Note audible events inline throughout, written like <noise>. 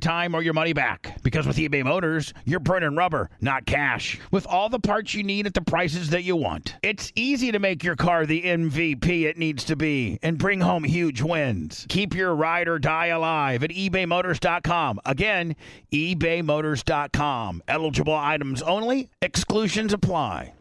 time or your money back. Because with eBay Motors, you're burning rubber, not cash. With all the parts you need at the prices that you want. It's easy to make your car the MVP it needs to be and bring home huge wins. Keep your ride or die alive at ebaymotors.com. Again, ebaymotors.com. Eligible items only, exclusions apply.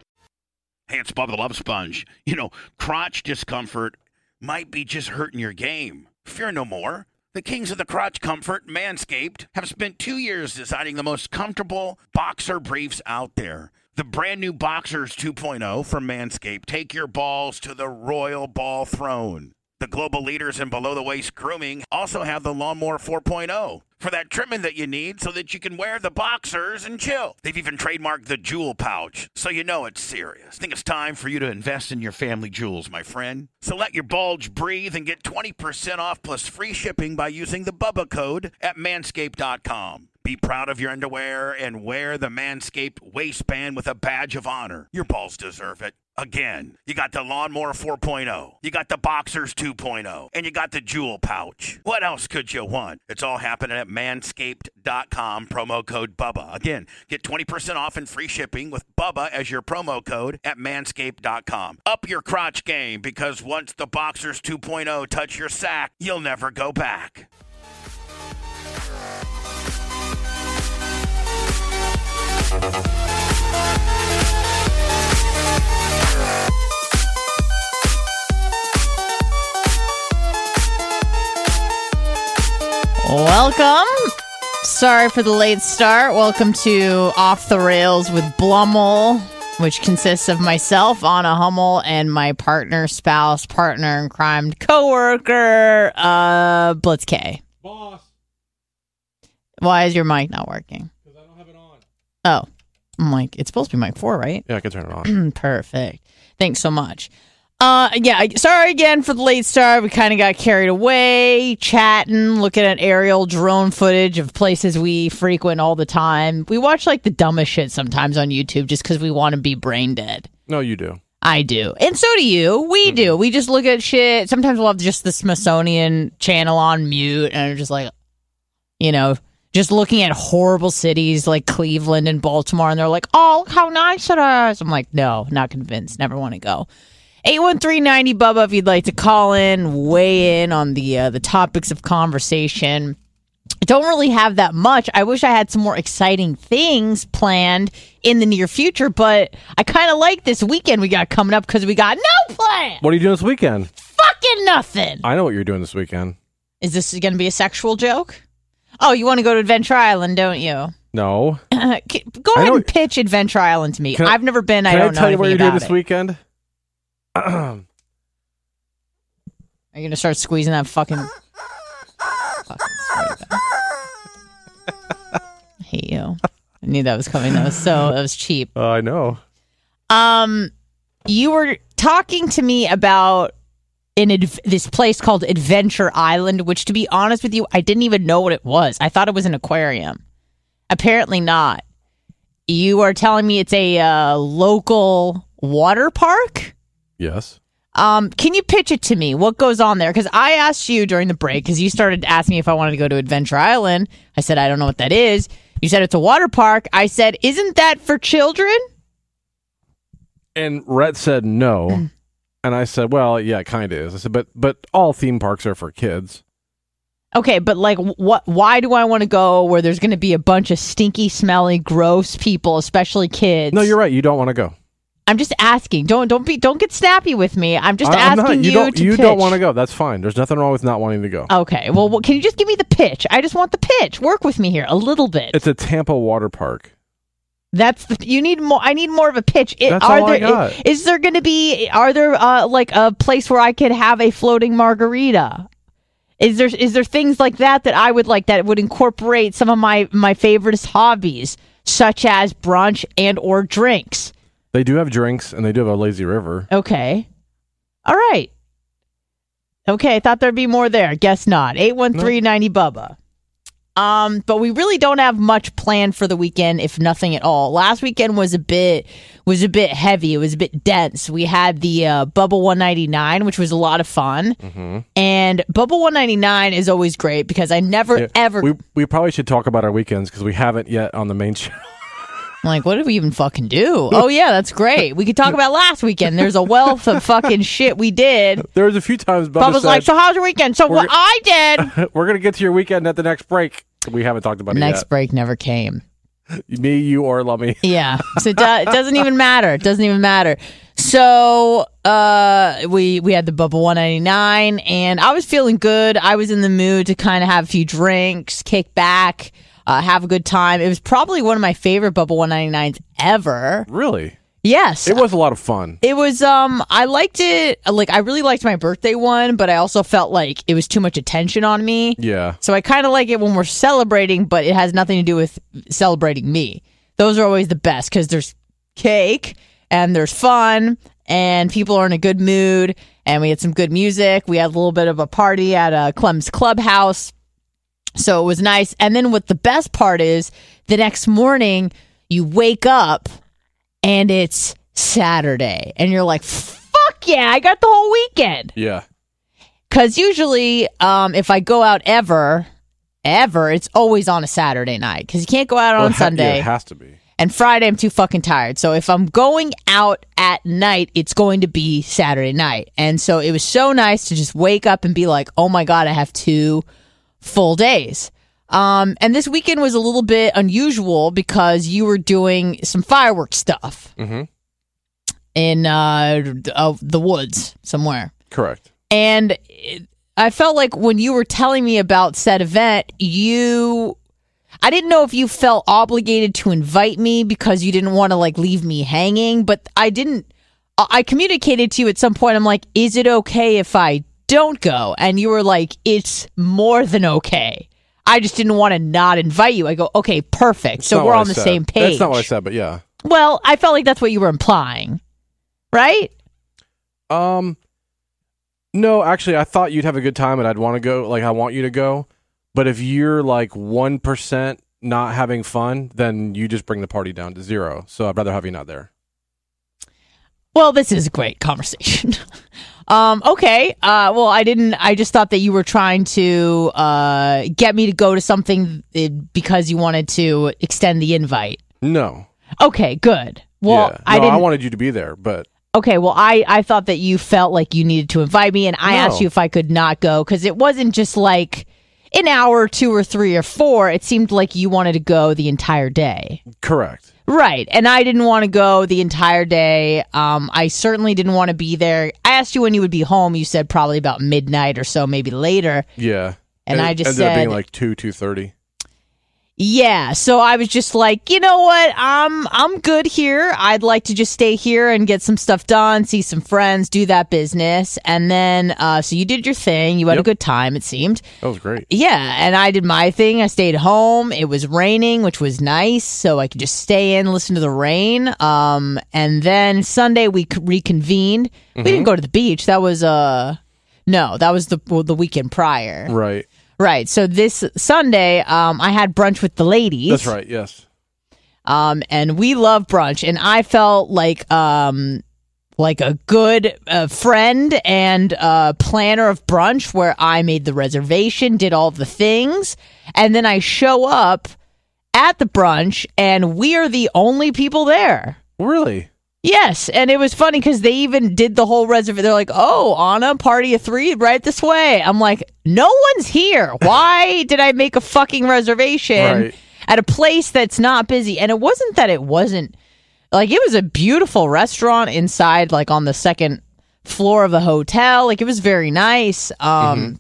Hey, it's Bubba the Love Sponge. You know, crotch discomfort might be just hurting your game. Fear no more. The kings of the crotch comfort, Manscaped, have spent two years designing the most comfortable boxer briefs out there. The brand new Boxers 2.0 from Manscaped take your balls to the royal ball throne. The global leaders in below the waist grooming also have the Lawnmower 4.0 for that trimming that you need so that you can wear the boxers and chill. They've even trademarked the jewel pouch so you know it's serious. I think it's time for you to invest in your family jewels, my friend. So let your bulge breathe and get 20% off plus free shipping by using the Bubba code at manscaped.com. Be proud of your underwear and wear the Manscaped waistband with a badge of honor. Your balls deserve it. Again, you got the Lawnmower 4.0, you got the Boxers 2.0, and you got the Jewel Pouch. What else could you want? It's all happening at manscaped.com, promo code BUBBA. Again, get 20% off and free shipping with BUBBA as your promo code at manscaped.com. Up your crotch game because once the Boxers 2.0 touch your sack, you'll never go back. Welcome. Sorry for the late start. Welcome to Off the Rails with Blummel, which consists of myself, Anna Hummel, and my partner, spouse, partner in crime, coworker, uh, Blitz K. Boss, Why is your mic not working? because I don't have it on. Oh, I'm like, it's supposed to be mic four, right? Yeah, I can turn it on. <clears throat> Perfect. Thanks so much. Uh, yeah, I- sorry again for the late start. We kind of got carried away, chatting, looking at aerial drone footage of places we frequent all the time. We watch like the dumbest shit sometimes on YouTube just because we want to be brain dead. No, you do. I do. And so do you. We do. We just look at shit. Sometimes we'll have just the Smithsonian channel on mute and we're just like, you know, just looking at horrible cities like Cleveland and Baltimore. And they're like, oh, how nice it is. I'm like, no, not convinced. Never want to go. 81390 Bubba, if you'd like to call in, weigh in on the uh, the topics of conversation. I don't really have that much. I wish I had some more exciting things planned in the near future, but I kind of like this weekend we got coming up because we got no plan. What are you doing this weekend? Fucking nothing. I know what you're doing this weekend. Is this going to be a sexual joke? Oh, you want to go to Adventure Island, don't you? No. <clears throat> Go I ahead know- and pitch Adventure Island to me. Can I- I've never been. I Can I, don't know tell you what you're doing about this it. weekend? <clears throat> Are you going to start squeezing that fucking? fucking. <laughs> I hate you. I knew that was coming. That was so. That was cheap. Uh, <laughs> I know. Um, you were talking to me about in adv- this place called Adventure Island, which, to be honest with you, I didn't even know what it was. I thought it was an aquarium. Apparently not. You are telling me it's a uh, local water park. Yes. Um, can you pitch it to me? What goes on there? Because I asked you during the break because you started asking me if I wanted to go to Adventure Island. I said I don't know what that is. You said it's a water park. I said, isn't that for children? And Rhett said no. <clears throat> and I said, well, yeah, it kind of is. I said, but but all theme parks are for kids. Okay, but like, what? Why do I want to go where there's going to be a bunch of stinky, smelly, gross people, especially kids? No, you're right. You don't want to go. I'm just asking. Don't don't be don't get snappy with me. I'm just I- I'm asking not. You, you, don't. to You pitch. don't want to go. That's fine. There's nothing wrong with not wanting to go. Okay. Well, well, can you just give me the pitch? I just want the pitch. Work with me here a little bit. It's a Tampa water park. That's the you need more. I need more of a pitch. It, That's are all I there got. is there going to be? Are there uh, like a place where I could have a floating margarita? Is there is there things like that that I would like that would incorporate some of my my favorite hobbies, such as brunch and or drinks? They do have drinks and they do have a lazy river. Okay. All right. Okay, I thought there'd be more there. Guess not. 81390 Bubba. Um, but we really don't have much planned for the weekend, if nothing at all. Last weekend was a bit was a bit heavy. It was a bit dense. We had the uh, Bubble 199, which was a lot of fun, Mm-hmm. and Bubble 199 is always great because I never Yeah, ever We we probably should talk about our weekends because we haven't yet on the main <laughs> show. I'm like, what did we even fucking do? Oh yeah, that's great. We could talk <laughs> about last weekend. There's a wealth of fucking shit we did. <laughs> There was a few times Bubba Bubba's said, like, so how's your weekend? So what I did. <laughs> "We're gonna get to your weekend at the next break." We haven't talked about Next it break never came. Me, you, or Lummy. Yeah. So it, do- it doesn't even matter. It doesn't even matter. So uh, we we had the Bubble 199, and I was feeling good. I was in the mood to kind of have a few drinks, kick back, uh, have a good time. It was probably one of my favorite Bubble 199s ever. Really? Yes. It was a lot of fun. It was um I liked it like I really liked my birthday one, but I also felt like it was too much attention on me. Yeah. So I kind of like it when we're celebrating, but it has nothing to do with celebrating me. Those are always the best cuz there's cake and there's fun and people are in a good mood and we had some good music. We had a little bit of a party at a Clem's Clubhouse. So it was nice. And then what the best part is, the next morning you wake up and it's Saturday and you're like, "Fuck yeah, I got the whole weekend." Yeah. Cuz usually um if I go out ever ever it's always on a Saturday night cuz you can't go out Well, on ha- yeah, Sunday it has to be. and Friday I'm too fucking tired. So if I'm going out at night, it's going to be Saturday night. And so it was so nice to just wake up and be like, "Oh my god, I have two full days." Um, and this weekend was a little bit unusual because you were doing some fireworks stuff Mhm. in uh, uh, the woods somewhere. Correct. And it- I felt like when you were telling me about said event, you I didn't know if you felt obligated to invite me because you didn't want to like leave me hanging, but I didn't I communicated to you at some point I'm like, "Is it okay if I don't go?" And you were like, "It's more than okay." I just didn't want to not invite you. I go, "Okay, perfect." That's so we're on the same page. That's not what I said, but yeah. Well, I felt like that's what you were implying. Right? Um, no, actually, I thought you'd have a good time and I'd want to go. Like, I want you to go. But if you're like one percent not having fun, then you just bring the party down to zero. So I'd rather have you not there. Well, this is a great conversation. <laughs> um, okay. Uh, well, I didn't. I just thought that you were trying to uh, get me to go to something uh, because you wanted to extend the invite. No. Okay, good. Well, yeah. I didn't. I wanted you to be there, but okay. Well, I I thought that you felt like you needed to invite me, and I No. asked you if I could not go because it wasn't just like an hour, two, or three, or four. It seemed like you wanted to go the entire day. correct. Right. And I didn't want to go the entire day. Um, I certainly didn't want to be there. I asked you when you would be home. You said probably about midnight or so, maybe later. Yeah. And I just ended up being like two, two thirty. Yeah. So I was just like, you know what? I'm I'm good here. I'd like to just stay here and get some stuff done, see some friends, do that business. And then uh so you did your thing. You had a good time, it seemed. That was great. Yeah, and I did my thing. I stayed home. It was raining, which was nice, so I could just stay in, listen to the rain. Um, and then Sunday we reconvened. We didn't go to the beach. That was uh, no, that was the well, the weekend prior. Right. Right. So this Sunday, um, I had brunch with the ladies. That's right. Yes. Um, and we love brunch, and I felt like um, like a good uh, friend and uh, planner of brunch, where I made the reservation, did all the things, and then I show up at the brunch, and we are the only people there. Really? Yes, and it was funny because they even did the whole reservation. They're like, "Oh, Anna, party of three, right this way." I'm like, "No one's here. Why did I make a fucking reservation Right. at a place that's not busy?" And it wasn't that it wasn't like it was a beautiful restaurant inside, like on the second floor of the hotel. Like it was very nice. Um,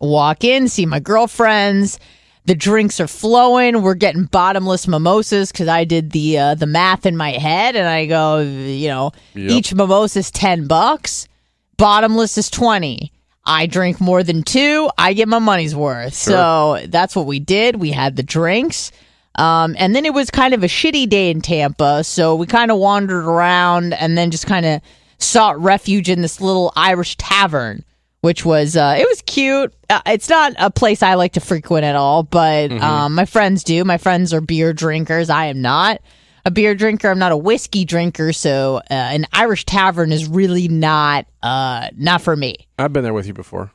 walk in, see my girlfriends. The drinks are flowing. We're getting bottomless mimosas because I did the uh, the math in my head, and I go, you know, Yep. each mimosa is ten bucks. Bottomless is twenty. I drink more than two, I get my money's worth. So that's what we did. We had the drinks. Um, and then it was kind of a shitty day in Tampa. So we kind of wandered around and then just kind of sought refuge in this little Irish tavern, which was, uh, it was cute. Uh, it's not a place I like to frequent at all, but, um, my friends do. My friends are beer drinkers. I am not a beer drinker. I'm not a whiskey drinker. So, uh, an Irish tavern is really not, uh, not for me. I've been there with you before.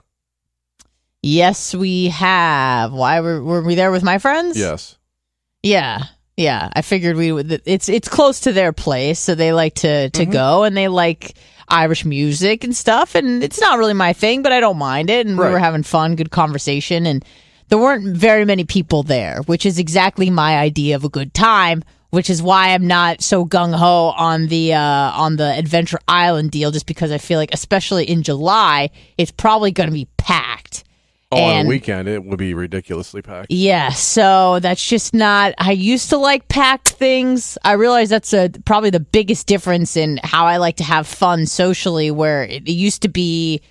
Yes, we have. Why were, were we there with my friends? Yes. Yeah. Yeah. I figured we would it's it's close to their place, so they like to to go and they like Irish music and stuff and it's not really my thing, but I don't mind it and we Right. were having fun, good conversation and there weren't very many people there, which is exactly my idea of a good time, which is why I'm not so gung ho on the uh on the Adventure Island deal just because I feel like especially in July, it's probably going to be packed. Oh, on And- a weekend, it would be ridiculously packed. Yeah, so that's just not. I used to like packed things. I realize that's a, probably the biggest difference in how I like to have fun socially. Where it, it used to be,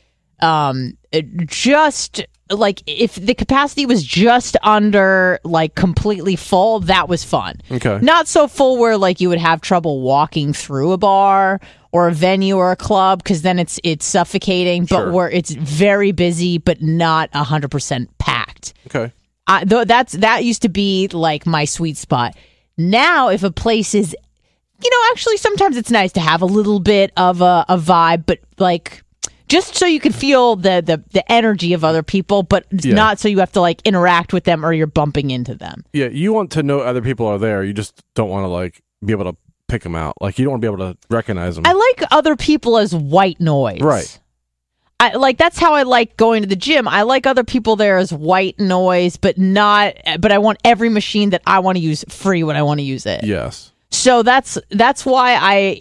um, just like if the capacity was just under like completely full, that was fun. Okay. Not so full where like you would have trouble walking through a bar or a venue or a club because then it's it's suffocating. But Sure. where it's very busy but not hundred percent packed. Okay. Though that's that used to be like my sweet spot. Now, if a place is, you know, actually sometimes it's nice to have a little bit of a, a vibe, but like just so you can feel the the, the energy of other people, but Yeah. not so you have to like interact with them or you're bumping into them. Yeah, you want to know other people are there. You just don't want to like be able to pick them out. Like you don't want to be able to recognize them. I like other people as white noise. Right. I like that's how I like going to the gym. I like other people there as white noise, but not but I want every machine that I want to use free when I want to use it. yes. So that's that's why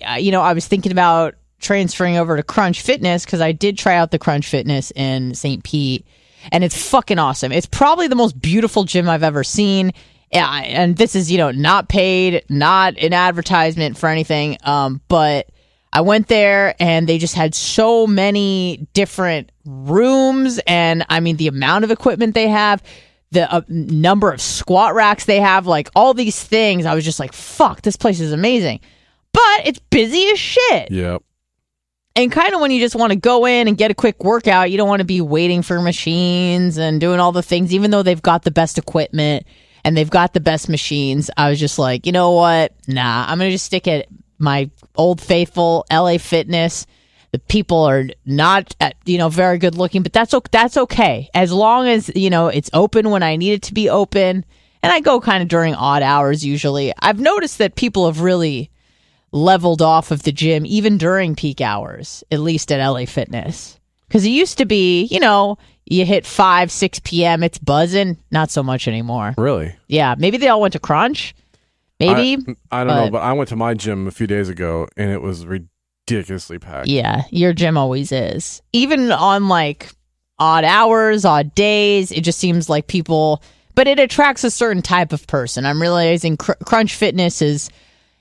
I you know I was thinking about transferring over to Crunch Fitness because I did try out the Crunch Fitness in St. Pete, and it's fucking awesome. It's probably the most beautiful gym I've ever seen. Yeah, and this is you know not paid, not an advertisement for anything, um, but I went there and they just had so many different rooms, and I mean the amount of equipment they have the uh, number of squat racks they have, like all these things. I was just like, fuck, this place is amazing. But it's busy as shit. Yep. And kind of when you just want to go in and get a quick workout, you don't want to be waiting for machines and doing all the things, even though they've got the best equipment and they've got the best machines. I was just like, you know what? Nah, I'm going to just stick at my old faithful LA Fitness. The people are not, uh, you know, very good looking, but that's that's okay as long as you know it's open when I need it to be open. And I go kind of during odd hours usually. I've noticed that people have really leveled off of the gym even during peak hours, at least at LA Fitness. Because it used to be, you know, you hit 5, 6 p.m., it's buzzing. Not so much anymore. Really? Yeah, maybe they all went to Crunch. Maybe. I, mm, I don't know, but- but I went to my gym a few days ago and it was ridiculously packed. yeah, your gym always is. Even on like odd hours, odd days, it just seems like people, but it attracts a certain type of person. I'm realizing Cr- Crunch Fitness is,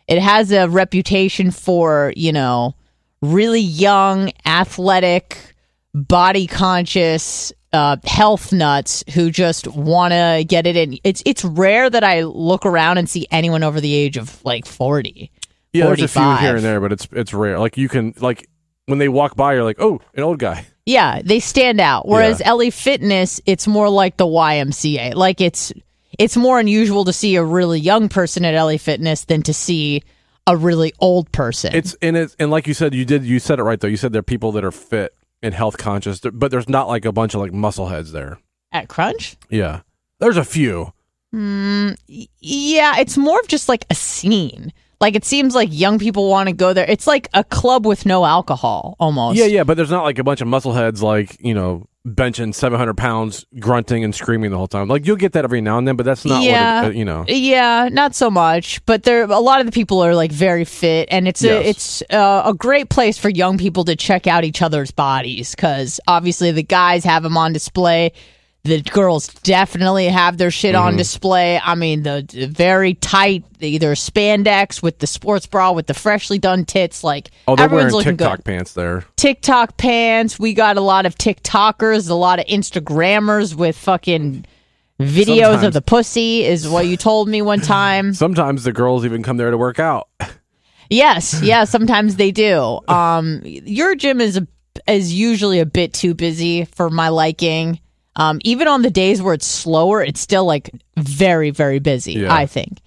it has a reputation for, you know, really young, athletic, body conscious, uh, health nuts who just want to get it in. It's it's rare that I look around and see anyone over the age of like 40. Yeah, there's a few here and there, but it's it's rare. Like you can like when they walk by, you're like, oh, an old guy. Yeah, they stand out. Whereas LA Fitness, it's more like the YMCA. Like it's it's more unusual to see a really young person at LA Fitness than to see a really old person. It's and it's and like you said, you did you said it right though. You said there are people that are fit and health conscious, but there's not like a bunch of like muscle heads there. at Crunch. Yeah, there's a few. Mm, yeah, it's more of just like a scene. Like it seems like young people want to go there. It's like a club with no alcohol almost. Yeah, yeah, but there's not like a bunch of muscle heads like you know benching 700 pounds, grunting and screaming the whole time. Like you'll get that every now and then, but that's not Yeah. what it, uh, you know. Yeah, not so much, but there a lot of the people are like very fit, and it's a it's uh, a great place for young people to check out each other's bodies because obviously the guys have them on display, The girls definitely have their shit Mm-hmm. on display. I mean, the, the very tight, either spandex with the sports bra with the freshly done tits. Like Oh, they're everyone's wearing TikTok good. pants there. TikTok pants. We got a lot of TikTokers, a lot of Instagrammers with fucking videos Sometimes- of the pussy. Is what you told me one time. <laughs> Sometimes the girls even come there to work out. Yes, <laughs> yeah, sometimes they do. Um, your gym is a, is usually a bit too busy for my liking. Um, even on the days where it's slower, it's still like very, very busy. Yeah. I think,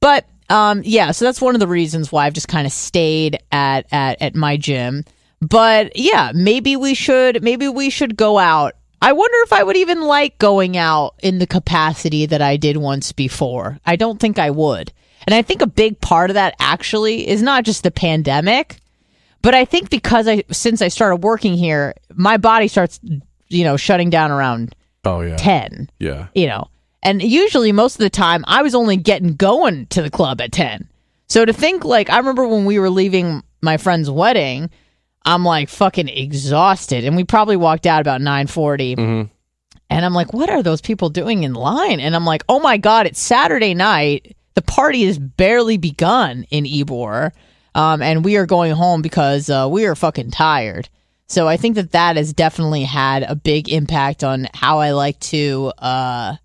but um, yeah, so that's one of the reasons why I've just kind of stayed at at at my gym. But yeah, maybe we should maybe we should go out. I wonder if I would even like going out in the capacity that I did once before. I don't think I would. And I think a big part of that actually is not just the pandemic, but I think because I since I started working here, my body starts you know shutting down around Oh yeah, 10 yeah. you know. And usually, most of the time, I was only getting going to the club at 10. So to think, like, I remember when we were leaving my friend's wedding, I'm like fucking exhausted. And we probably walked out about 940. Mhm. And I'm like, what are those people doing in line? And I'm like, oh my God, it's Saturday night. The party has barely begun in Ybor. Um, and we are going home because uh, we are fucking tired. So I think that that has definitely had a big impact on how I like to uh,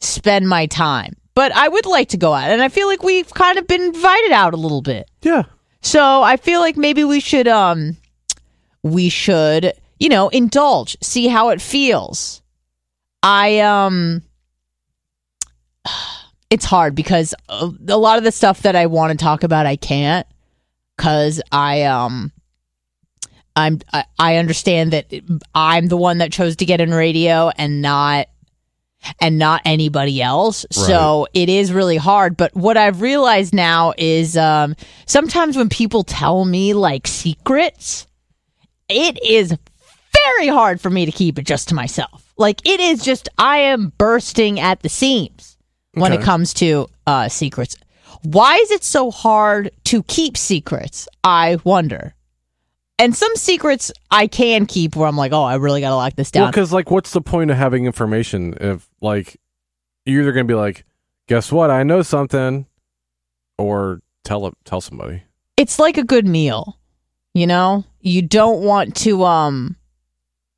spend my time. But I would like to go out, and I feel like we've kind of been invited out a little bit. Yeah. So I feel like maybe we should um we should, you know, indulge, see how it feels. I um <sighs> it's hard because a lot of the stuff that I want to talk about I can't cuz I um I'm I, I understand that I'm the one that chose to get in radio and not and not anybody else. So it is really hard. But what I've realized now is um, sometimes when people tell me like secrets, it is very hard for me to keep it just to myself. Like it is just, I am bursting at the seams when it comes to uh, secrets. Why is it so hard to keep secrets? I wonder. And some secrets I can keep where I'm like, oh, I really got to lock this down. because like, what's the point of having information if like you're either gonna be like, guess what, I know something, or tell it, tell somebody. it's like a good meal you know you don't want to um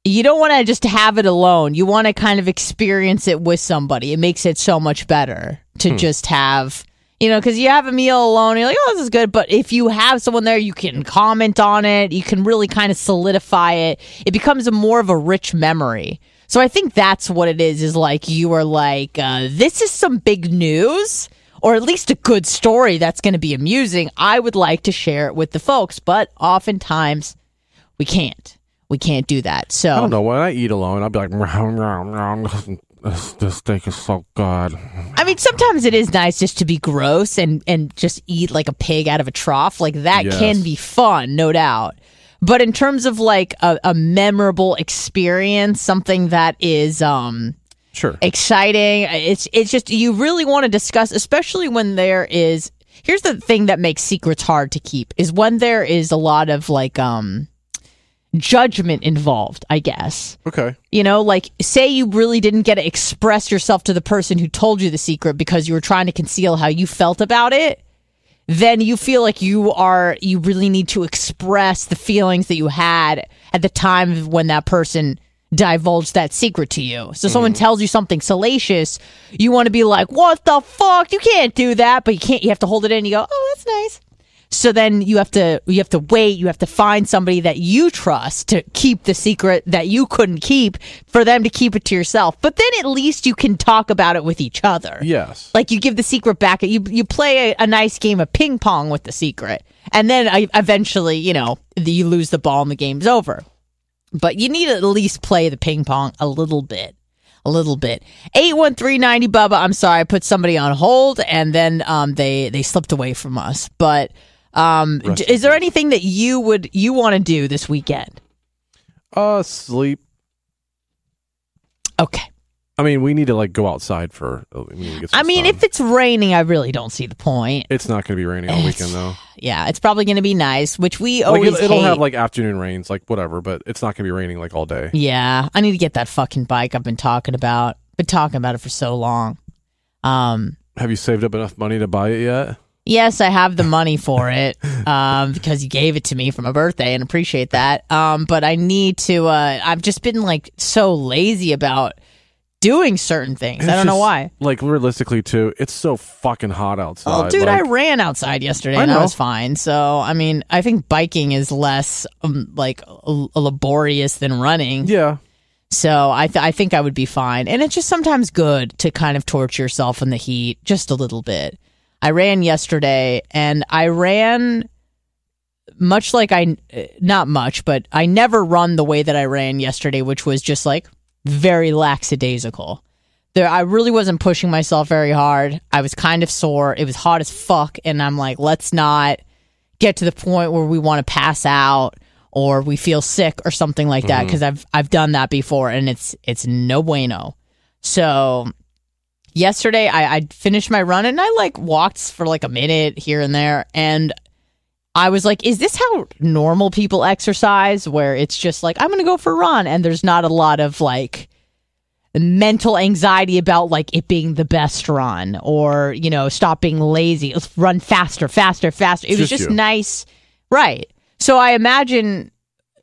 you don't want to just have it alone you want to kind of experience it with somebody it makes it so much better to Hmm. just have you know because you have a meal alone you're like oh this is good but if you have someone there you can comment on it you can really kind of solidify it it becomes a more of a rich memory so i think that's what it is is like you are like uh, this is some big news or at least a good story that's going to be amusing, I would like to share it with the folks. But oftentimes we can't. We can't do that. So I don't know when I eat alone, I'll be like, "Meow, meow, meow, this, this steak is so good. I mean, sometimes it is nice just to be gross and and just eat like a pig out of a trough. Like that Yes. can be fun, no doubt. But in terms of like a, a memorable experience, something that is um Sure. exciting. It's it's just you really want to discuss, especially when there is. Here's the thing that makes secrets hard to keep is when there is a lot of like um judgment involved. I guess Okay. you know, like say you really didn't get to express yourself to the person who told you the secret because you were trying to conceal how you felt about it. Then you feel like you are you really need to express the feelings that you had at the time when that person divulged that secret to you. So someone mm-hmm. tells you something salacious, you want to be like, "What the fuck? You can't do that." But you can't you have to hold it in and you go, "Oh, that's nice." So then you have to you have to wait, you have to find somebody that you trust to keep the secret that you couldn't keep for them to keep it to yourself. But then at least you can talk about it with each other. Yes. Like you give the secret back. You you play a, a nice game of ping pong with the secret, and then I, eventually, you know, the- you lose the ball and the game's over. But you need to at least play the ping pong a little bit, a little bit. Eight one three ninety Bubba. I'm sorry, I put somebody on hold, and then um they they slipped away from us. But um, d- is there anything that you would you want to do this weekend? Uh, sleep. Okay. I mean, we need to like go outside for. uh, We need to get some I mean, sun. if it's raining, I really don't see the point. it's not going to be raining all weekend though. Yeah, it's probably going to be nice, which we Like always it, it'll hate. have like afternoon rains, like whatever, but it's not going to be raining like all day. yeah, I need to get that fucking bike I've been talking about. Been talking about it for so long. Um, Have you saved up enough money to buy it yet? Yes, I have the money for it um, because you gave it to me for my birthday and appreciate that. Um, but I need to. Uh, I've just been like so lazy about doing certain things. I don't know why. Like realistically, too, it's so fucking hot outside. Oh, dude, I ran outside yesterday I and I was fine. So, I mean, I think biking is less um, like l- laborious than running. yeah, So I, th- I think I would be fine. And it's just sometimes good to kind of torture yourself in the heat just a little bit. I ran yesterday and I ran much like I, not much, but I never run the way that I ran yesterday, which was just like very lackadaisical. There, I really wasn't pushing myself very hard. I was kind of sore. It was hot as fuck. And I'm like, let's not get to the point where we want to pass out or we feel sick or something like that mm-hmm. because I've I've done that before and it's it's no bueno. So yesterday I, I finished my run and I like walked for like a minute here and there. And I was like, is this how normal people exercise? Where it's just like I'm gonna go for a run. And there's not a lot of like mental anxiety about like it being the best run or you know stop being lazy. Let's run faster faster faster. It was Just just you. nice. Right. So i imagine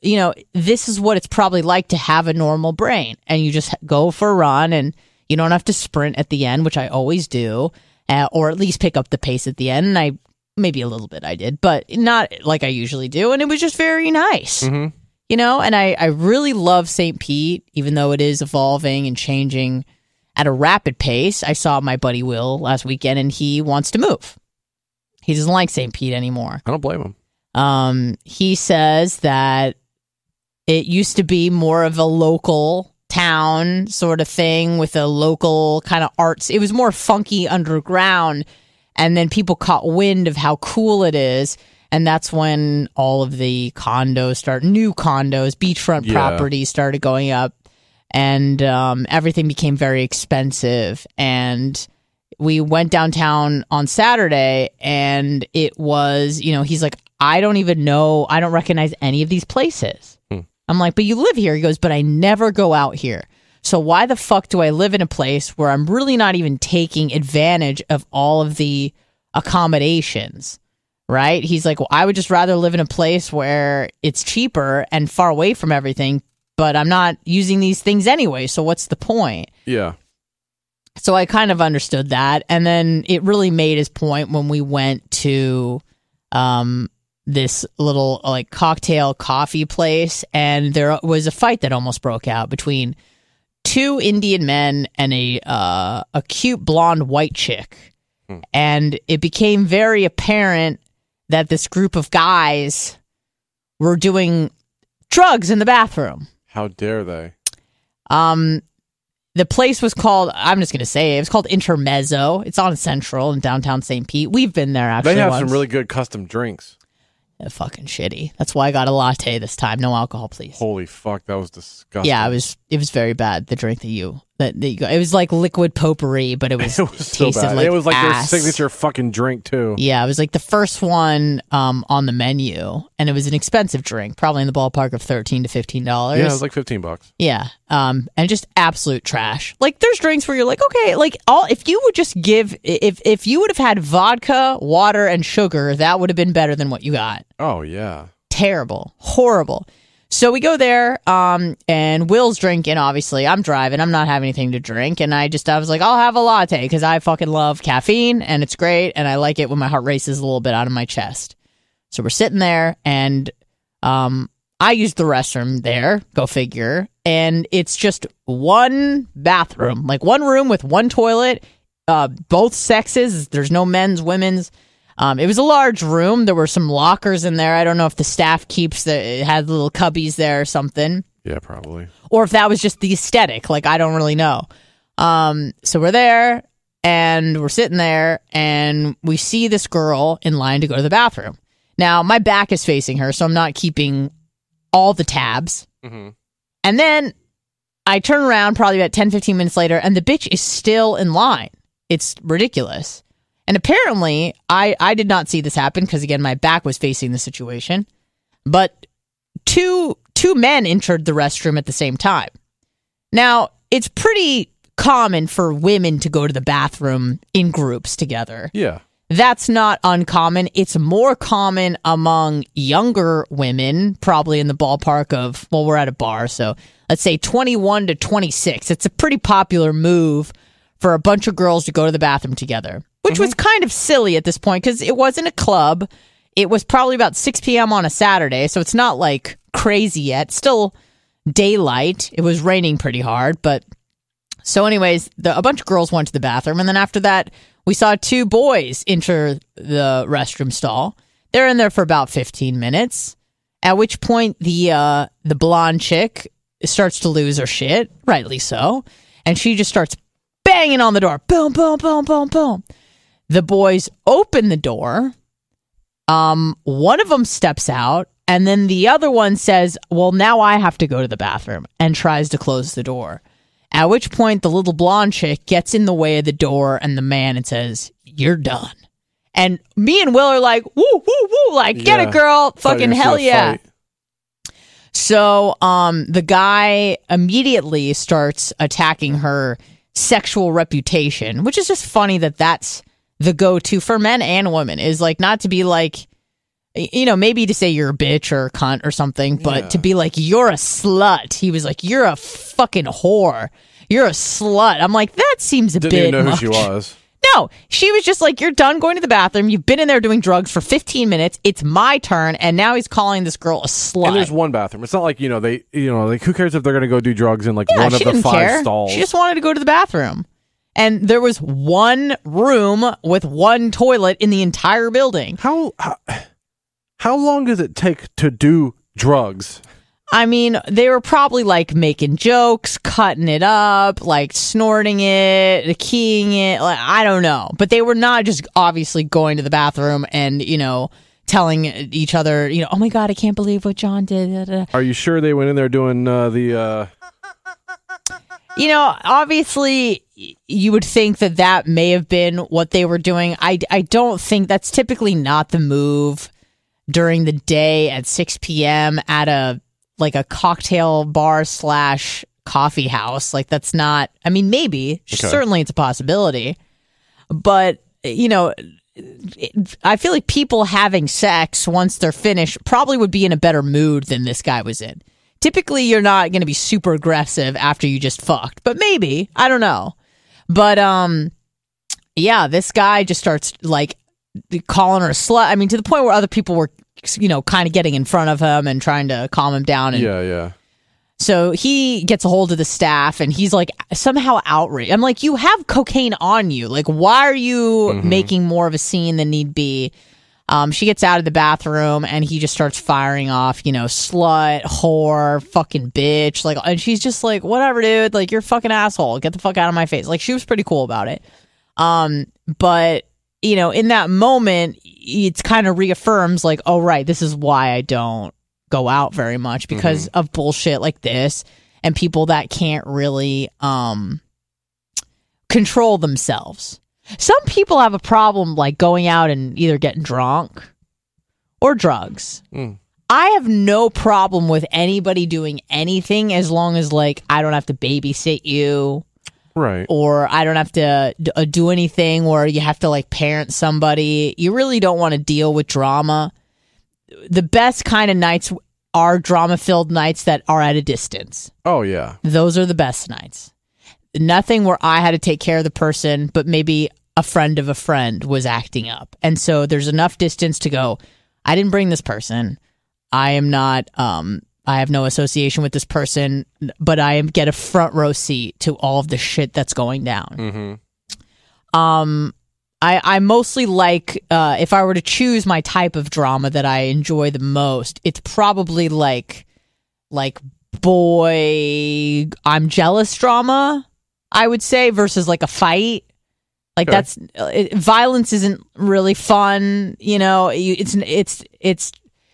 you know this is what it's probably like to have a normal brain. And you just go for a run and you don't have to sprint at the end which i always do uh, or at least pick up the pace at the end. And i maybe a little bit i did but not like i usually do. And it was just very nice. Hmm you know and I, I really love st pete even though it is evolving and changing at a rapid pace. I saw my buddy will last weekend and he wants to move. He doesn't like st pete anymore. I don't blame him. um, he says that it used to be more of a local town sort of thing with a local kind of arts it was more funky underground and then people caught wind of how cool it is and that's when all of the condos start new condos beachfront Yeah. properties started going up and um, everything became very expensive and we went downtown on saturday and it was you know he's like i don't even know i don't recognize any of these places Hmm. I'm like but you live here. He goes but i never go out here. So why the fuck do i live in a place where i'm really not even taking advantage of all of the accommodations right? He's like well i would just rather live in a place where it's cheaper and far away from everything but i'm not using these things anyway so what's the point? Yeah, so I kind of understood that. And then it really made his point when we went to um, this little like cocktail coffee place, and there was a fight that almost broke out between two Indian men and a uh, a cute blonde white chick, and it became very apparent that this group of guys were doing drugs in the bathroom. how dare they? Um, the place was called. I'm just gonna say it, it was called Intermezzo. It's on Central in downtown St. Pete. We've been there actually. They have once. some really good custom drinks. Fucking shitty. That's why I got a latte this time. No alcohol, please. Holy fuck, that was disgusting. Yeah, I was. It was very bad. The drink that you that, that you got. It was like liquid potpourri, but it was, <laughs> It was so tasted bad. like it was like ass. their signature fucking drink too. Yeah, it was like the first one um, on the menu, and it was an expensive drink, probably in the ballpark of thirteen to fifteen dollars. Yeah, it was like fifteen bucks. Yeah. Um, and just absolute trash. Like there's drinks where you're like, okay, like all if you would just give if if you would have had vodka, water, and sugar, that would have been better than what you got. Oh yeah. Terrible. Horrible. So we go there, um, and Will's drinking, obviously. I'm driving, I'm not having anything to drink, and I just I was like, I'll have a latte because I fucking love caffeine and it's great and I like it when my heart races a little bit out of my chest. So we're sitting there and um I used the restroom there, go figure. And it's just one bathroom, like one room with one toilet, uh, both sexes. There's no men's, women's. Um, it was a large room. There were some lockers in there. I don't know if the staff keeps the it had little cubbies there or something, Yeah, probably. or if that was just the aesthetic. Like I don't really know. Um, so we're there and we're sitting there and we see this girl in line to go to the bathroom. Now my back is facing her, so I'm not keeping all the tabs. Mm-hmm. And then I turn around probably about 10, 15 minutes later, and the bitch is still in line. It's ridiculous. And apparently, I, I did not see this happen because, again, my back was facing the situation. But two two men entered the restroom at the same time. Now, it's pretty common for women to go to the bathroom in groups together. Yeah. That's not uncommon. It's more common among younger women, probably in the ballpark of, well, we're at a bar, so let's say 21 to 26. It's a pretty popular move for a bunch of girls to go to the bathroom together, which was kind of silly at this point because it wasn't a club. It was probably about 6 p.m. on a Saturday, so it's not like crazy yet. Still daylight. It was raining pretty hard, but so, anyways, the, a bunch of girls went to the bathroom, and then after that, we saw two boys enter the restroom stall. They're in there for about fifteen minutes. At which point, the uh, the blonde chick starts to lose her shit, rightly so, and she just starts banging on the door. Boom, boom, boom, boom, boom. The boys open the door. Um, one of them steps out, and then the other one says, "Well, now I have to go to the bathroom," and tries to close the door. At which point, the little blonde chick gets in the way of the door and the man and says, You're done. And me and Will are like, Woo, woo, woo, like, get Yeah. it, girl. Fucking hell yeah. fight. So um, the guy immediately starts attacking her sexual reputation, which is just funny that that's the go to for men and women is like not to be like, you know, maybe to say you're a bitch or a cunt or something, but Yeah. to be like, you're a slut. He was like, you're a fucking whore. You're a slut. I'm like, that seems a bit. Didn't bit even know much. who she was. <laughs> No, she was just like, You're done going to the bathroom. You've been in there doing drugs for 15 minutes. It's my turn. And now he's calling this girl a slut. And there's one bathroom. It's not like you know they you know like who cares if they're gonna go do drugs in like yeah, one of the five care. stalls. She just wanted to go to the bathroom. And there was one room with one toilet in the entire building. how, how how long does it take to do drugs? I mean, they were probably like making jokes, cutting it up, like snorting it, keying it. Like, I don't know. But they were not just obviously going to the bathroom and, you know, telling each other, you know, oh my God, I can't believe what John did. da, da, da." Are you sure they went in there doing uh, the? Uh, You know, obviously, you would think that that may have been what they were doing. I, I don't think that's typically not the move during the day at 6 p.m. at a like a cocktail bar slash coffee house. Like that's not. I mean, maybe Okay. certainly it's a possibility, but you know. I feel like people having sex once they're finished probably would be in a better mood than this guy was in. Typically, you're not going to be super aggressive after you just fucked, but maybe I don't know. But um, yeah, this guy just starts like calling her a slut. I mean, to the point where other people were, you know, kind of getting in front of him and trying to calm him down. And yeah, yeah. so he gets a hold of the staff and he's like somehow outraged. I'm like, you have cocaine on you. Like, why are you making more of a scene than need be? Um, she gets out of the bathroom and he just starts firing off, you know, slut, whore, fucking bitch. Like, and she's just like, whatever, dude. Like, you're a fucking asshole. Get the fuck out of my face. Like, she was pretty cool about it. Um, but you know, in that moment, it's kind of reaffirms like, oh right, this is why I don't go out very much because of bullshit like this and people that can't really um control themselves. Some people have a problem like going out and either getting drunk or drugs. Mm. I have no problem with anybody doing anything as long as like I don't have to babysit you Right. or I don't have to d- uh, do anything where you have to like parent somebody. You really don't want to deal with drama. The best kind of nights are drama filled nights that are at a distance. Oh yeah. Those are the best nights. Nothing where I had to take care of the person, but maybe a friend of a friend was acting up. And so there's enough distance to go, I didn't bring this person. I am not um I have no association with this person, but I am get a front row seat to all of the shit that's going down. Mm-hmm. Um, I I mostly like uh, if I were to choose my type of drama that I enjoy the most, it's probably like like boy I'm jealous drama. I would say versus like a fight. Like Okay. that's it, violence isn't really fun. You know, you, it's it's it's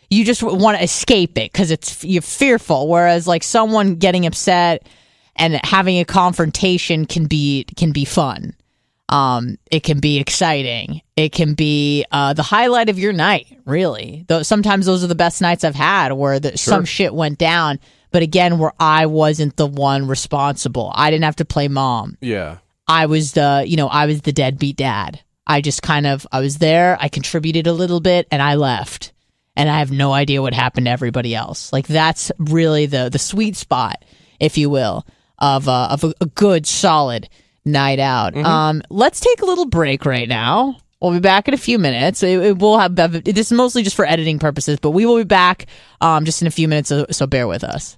you just want to escape it because it's you're fearful. Whereas like someone getting upset and having a confrontation can be can be fun. Um, it can be exciting. It can be uh, the highlight of your night. Really, though sometimes those are the best nights I've had, where the, some shit went down. But again, where I wasn't the one responsible. I didn't have to play mom. Yeah. I was the, you know, I was the deadbeat dad. I just kind of, I was there, I contributed a little bit, and I left. And I have no idea what happened to everybody else. Like that's really the the sweet spot, if you will, of uh, of a, a good solid night out. Um, let's take a little break right now. We'll be back in a few minutes. It, it will have this is mostly just for editing purposes, but we will be back um, just in a few minutes. So, so bear with us.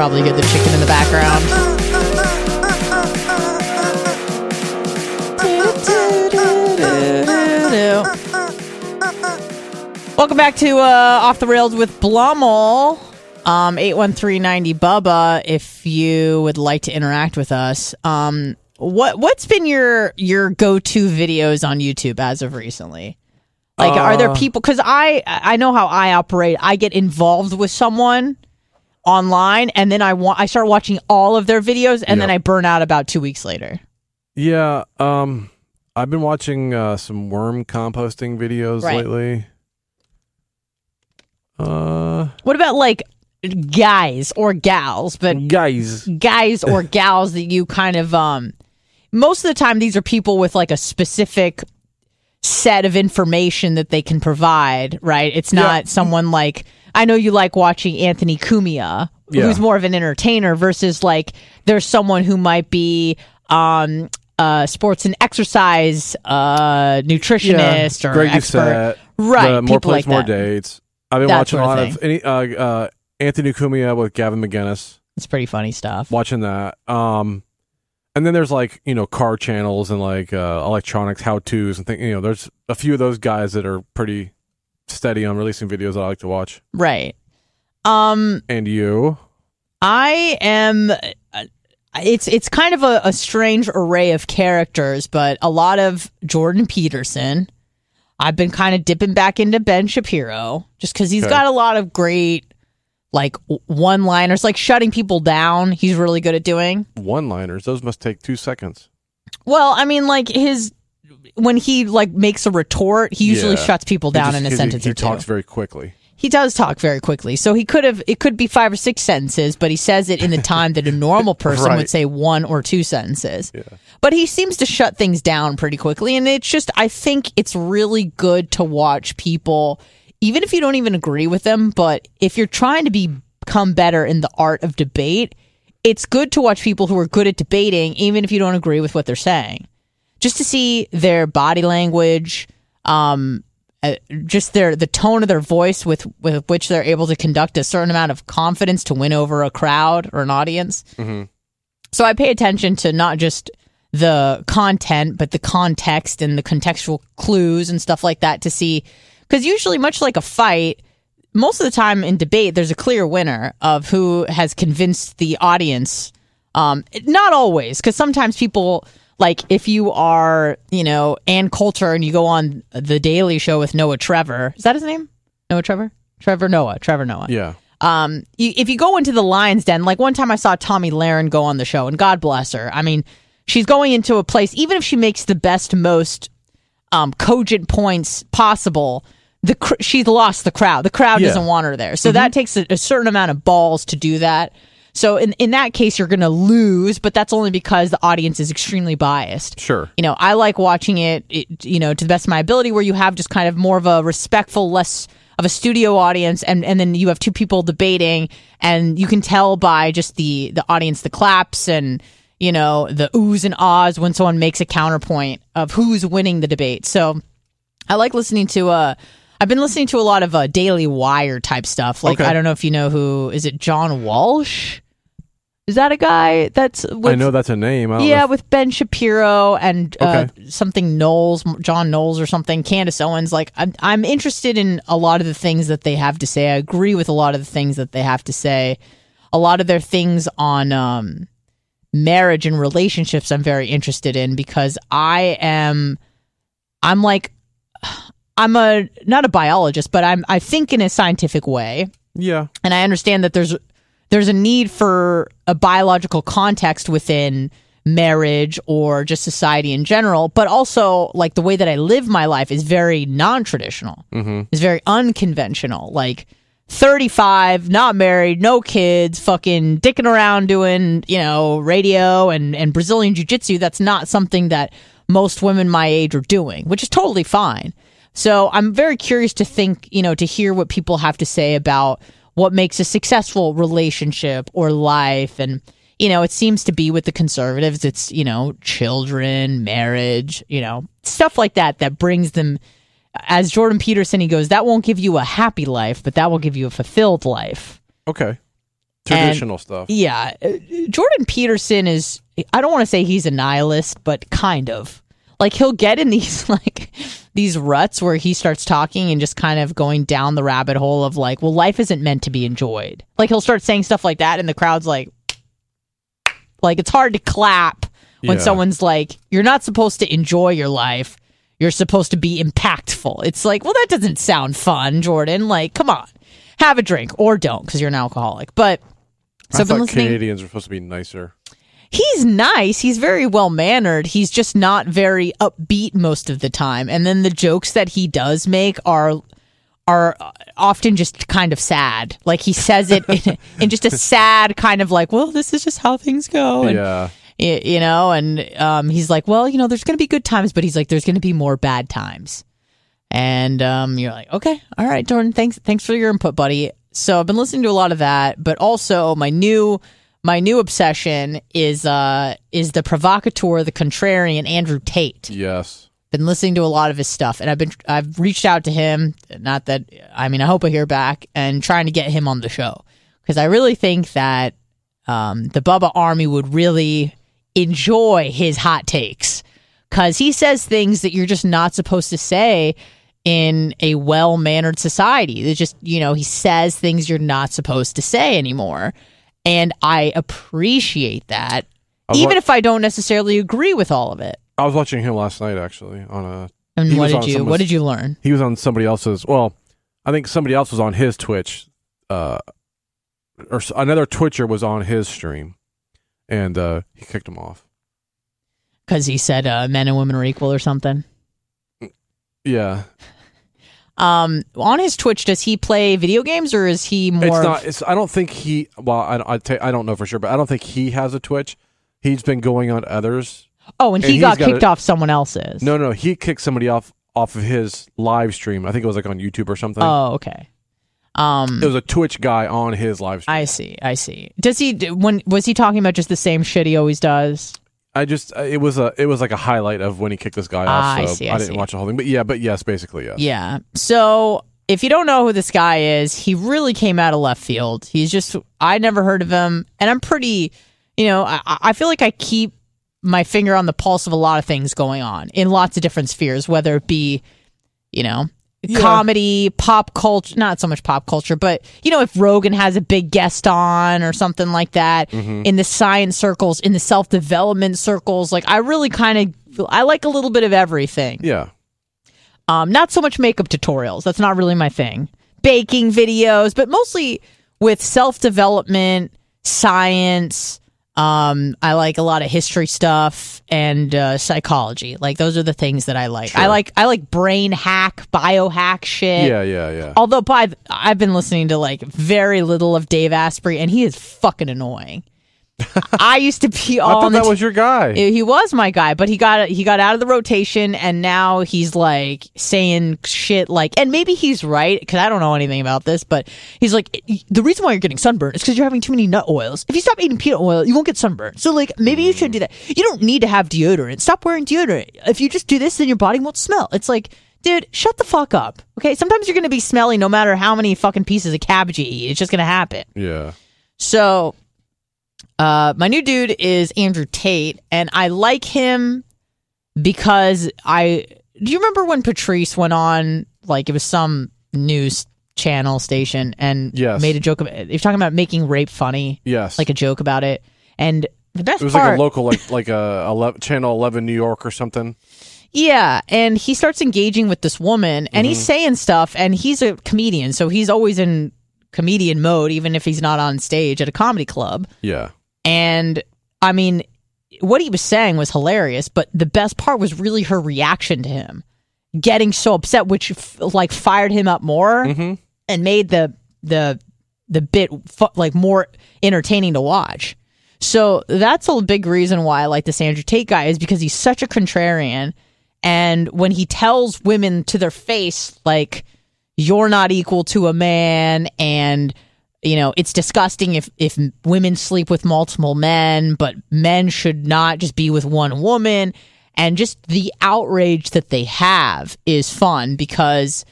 Probably get the chicken in the background. Welcome back to uh, Off the Rails with Blummel. Um, 81390 Bubba, if you would like to interact with us. Um, what what's been your your go to videos on YouTube as of recently? Like, are there Uh, people? Because I I know how I operate. I get involved with someone online, and then I want I start watching all of their videos, and then I burn out about two weeks later. Yeah, um I've been watching uh some worm composting videos Right. lately. Uh What about like guys or gals, but Guys. guys or <laughs> gals that you kind of um most of the time these are people with like a specific set of information that they can provide, right? It's not someone like I know you like watching Anthony Cumia, Yeah. who's more of an entertainer versus like there's someone who might be um uh sports and exercise uh nutritionist or Greg expert. Doucette, Right, the more people like plays, more that. dates. I've been That watching a sort of lot of any uh, uh, Anthony Cumia with Gavin McInnes. It's pretty funny stuff. Watching that. Um, and then there's like you know car channels and like uh, electronics how tos and things. You know, there's a few of those guys that are pretty steady on releasing videos that I like to watch. Right. Um And you, I am. uh, It's it's kind of a, a strange array of characters, but a lot of Jordan Peterson. I've been kind of dipping back into Ben Shapiro just because he's Okay. got a lot of great like one liners, like shutting people down. He's really good at doing. one-liners. Those must take two seconds. Well, I mean, like his when he like makes a retort, he usually Yeah. shuts people down in a sentence He or two. talks very quickly. He does talk very quickly. So he could have, it could be five or six sentences, but he says it in the time that a normal <laughs> person Right. would say one or two sentences. But he seems to shut things down pretty quickly. And it's just, I think it's really good to watch people, even if you don't even agree with them, but if you're trying to be, become better in the art of debate, it's good to watch people who are good at debating, even if you don't agree with what they're saying. Just to see their body language, um, uh, just their the tone of their voice with with which they're able to conduct a certain amount of confidence to win over a crowd or an audience. So I pay attention to not just the content, but the context and the contextual clues and stuff like that to see. Because usually, much like a fight, most of the time in debate, there's a clear winner of who has convinced the audience. Um, not always, because sometimes people like if you are, you know, Ann Coulter and you go on the Daily Show with Noah Trevor. Is that his name? Noah Trevor? Trevor Noah. Trevor Noah Yeah. um, you, if you go into the lion's den, like one time I saw Tomi Lahren go on the show, and God bless her. I mean, she's going into a place, even if she makes the best, most um, cogent points possible, the cr- she's lost the crowd. The crowd Yeah. doesn't want her there, so that takes a, a certain amount of balls to do that. So in in that case, you're going to lose, but that's only because the audience is extremely biased Sure. you know, I like watching it, it, you know, to the best of my ability, where you have just kind of more of a respectful, less of a studio audience, and and then you have two people debating, and you can tell by just the the audience, the claps, and you know, the oohs and ahs when someone makes a counterpoint of who's winning the debate. So I like listening to uh I've been listening to a lot of uh, Daily Wire type stuff. Like Okay. I don't know if you know who is it John Walsh? Is that a guy that's I know that's a name. Yeah, if- with Ben Shapiro and uh, Okay. something Knowles, John Knowles or something, Candace Owens. Like, I'm, I'm interested in a lot of the things that they have to say. I agree with a lot of the things that they have to say. A lot of their things on um, marriage and relationships, I'm very interested in because I am, I'm like, I'm a not a biologist, but I'm I think in a scientific way yeah. and I understand that there's there's a need for a biological context within marriage or just society in general, but also like the way that I live my life is very non-traditional. Mm-hmm. Is very unconventional. Like 35, not married, no kids, fucking dicking around doing, you know, radio and and Brazilian jiu-jitsu. That's not something that most women my age are doing, which is totally fine. So I'm very curious to think, you know, to hear what people have to say about what makes a successful relationship or life. And, you know, it seems to be with the conservatives, it's, you know, children, marriage, you know, stuff like that that brings them. As Jordan Peterson, he goes, that won't give you a happy life, but that will give you a fulfilled life. Okay. Traditional stuff. Yeah. uh, Jordan Peterson is, I don't want to say he's a nihilist, but kind of. Like he'll get in these, <laughs> like, these ruts where he starts talking and just kind of going down the rabbit hole of like, well, life isn't meant to be enjoyed. Like he'll start saying stuff like that and the crowd's like, like it's hard to clap when Yeah. someone's like, you're not supposed to enjoy your life. You're supposed to be impactful. It's like, well, that doesn't sound fun, Jordan. Like, come on, have a drink or don't because you're an alcoholic. But so I thought. Canadians are supposed to be nicer. He's nice. He's very well mannered. He's just not very upbeat most of the time. And then the jokes that he does make are are often just kind of sad. Like he says it in, in just a sad kind of like, well, this is just how things go. And, yeah. you know, and um, he's like, well, you know, there's going to be good times, but he's like, there's going to be more bad times. And um, you're like, okay, all right, Jordan, thanks, thanks for your input, buddy. So I've been listening to a lot of that, but also my new my new obsession is uh is the provocateur, the contrarian Andrew Tate Yes. been listening to a lot of his stuff and I've been I've reached out to him not that I mean I hope I hear back and trying to get him on the show because I really think that um, the Bubba Army would really enjoy his hot takes because he says things that you're just not supposed to say in a well mannered society. It's just you know he says things you're not supposed to say anymore, and I appreciate that. I Even wa- if I don't necessarily agree with all of it. I was watching him last night actually on a And what did you what did you learn? he was on somebody else's well i think somebody else was on his twitch uh or another twitcher was on his stream and uh he kicked him off because he said uh, men and women are equal or something. yeah Um, on his Twitch, does he play video games or is he more? it's not it's i don't think he well i I, don't know for sure but i don't think he has a twitch he's been going on others oh, and and he got got kicked a- off someone else's. no no he kicked somebody off off of his live stream i think it was like on youtube or something Oh, okay. Um, it was a twitch guy on his live stream I see. I see. Does he? When was he talking about just the same shit he always does? I just uh, it was a it was like a highlight of when he kicked this guy Ah, off. I So see, I didn't see. watch the whole thing, but yeah, but yes, basically yes. Yeah. So if you don't know who this guy is, he really came out of left field. He's just I never heard of him, and I'm pretty, you know, I, I feel like I keep my finger on the pulse of a lot of things going on in lots of different spheres, whether it be, you know. Comedy, pop culture, not so much pop culture, but you know, if Rogan has a big guest on or something like that in the science circles, in the self development circles, like I really kind of, I like a little bit of everything. Yeah. Um, not so much makeup tutorials. That's not really my thing. Baking videos, but mostly with self development, science. Um, I like a lot of history stuff and uh, psychology. Like those are the things that I like. I like I like brain hack, biohack shit. Yeah, yeah, yeah. Although by th- I've been listening to like very little of Dave Asprey, and he is fucking annoying. I used to be I all thought on the that t- was your guy. he was my guy, but he got he got out of the rotation, and now he's like saying shit like, and maybe he's right because I don't know anything about this, but he's like, the reason why you're getting sunburned is because you're having too many nut oils. If you stop eating peanut oil, you won't get sunburned. So like, maybe you should do that. You don't need to have deodorant. Stop wearing deodorant. If you just do this, then your body won't smell. It's like. Dude, shut the fuck up. Okay, sometimes you're gonna be smelly no matter how many fucking pieces of cabbage you eat. It's just gonna happen. yeah. So, uh, my new dude is Andrew Tate, and I like him because I. Do you remember when Patrice went on, like, it was some news channel station and Yes. made a joke of it? You're talking about making rape funny, Yes. like a joke about it. And the best it was part. like a local like <laughs> like a 11, channel 11 New York or something. Yeah, and he starts engaging with this woman, and he's saying stuff, and he's a comedian, so he's always in comedian mode, even if he's not on stage at a comedy club. Yeah. And I mean, what he was saying was hilarious, but the best part was really her reaction to him. Getting so upset, which f- like fired him up more mm-hmm. and made the the the bit like more entertaining to watch. So that's a big reason why I like this Andrew Tate guy is because he's such a contrarian, and when he tells women to their face like you're not equal to a man and you know it's disgusting if if women sleep with multiple men but men should not just be with one woman. And just the outrage that they have is fun because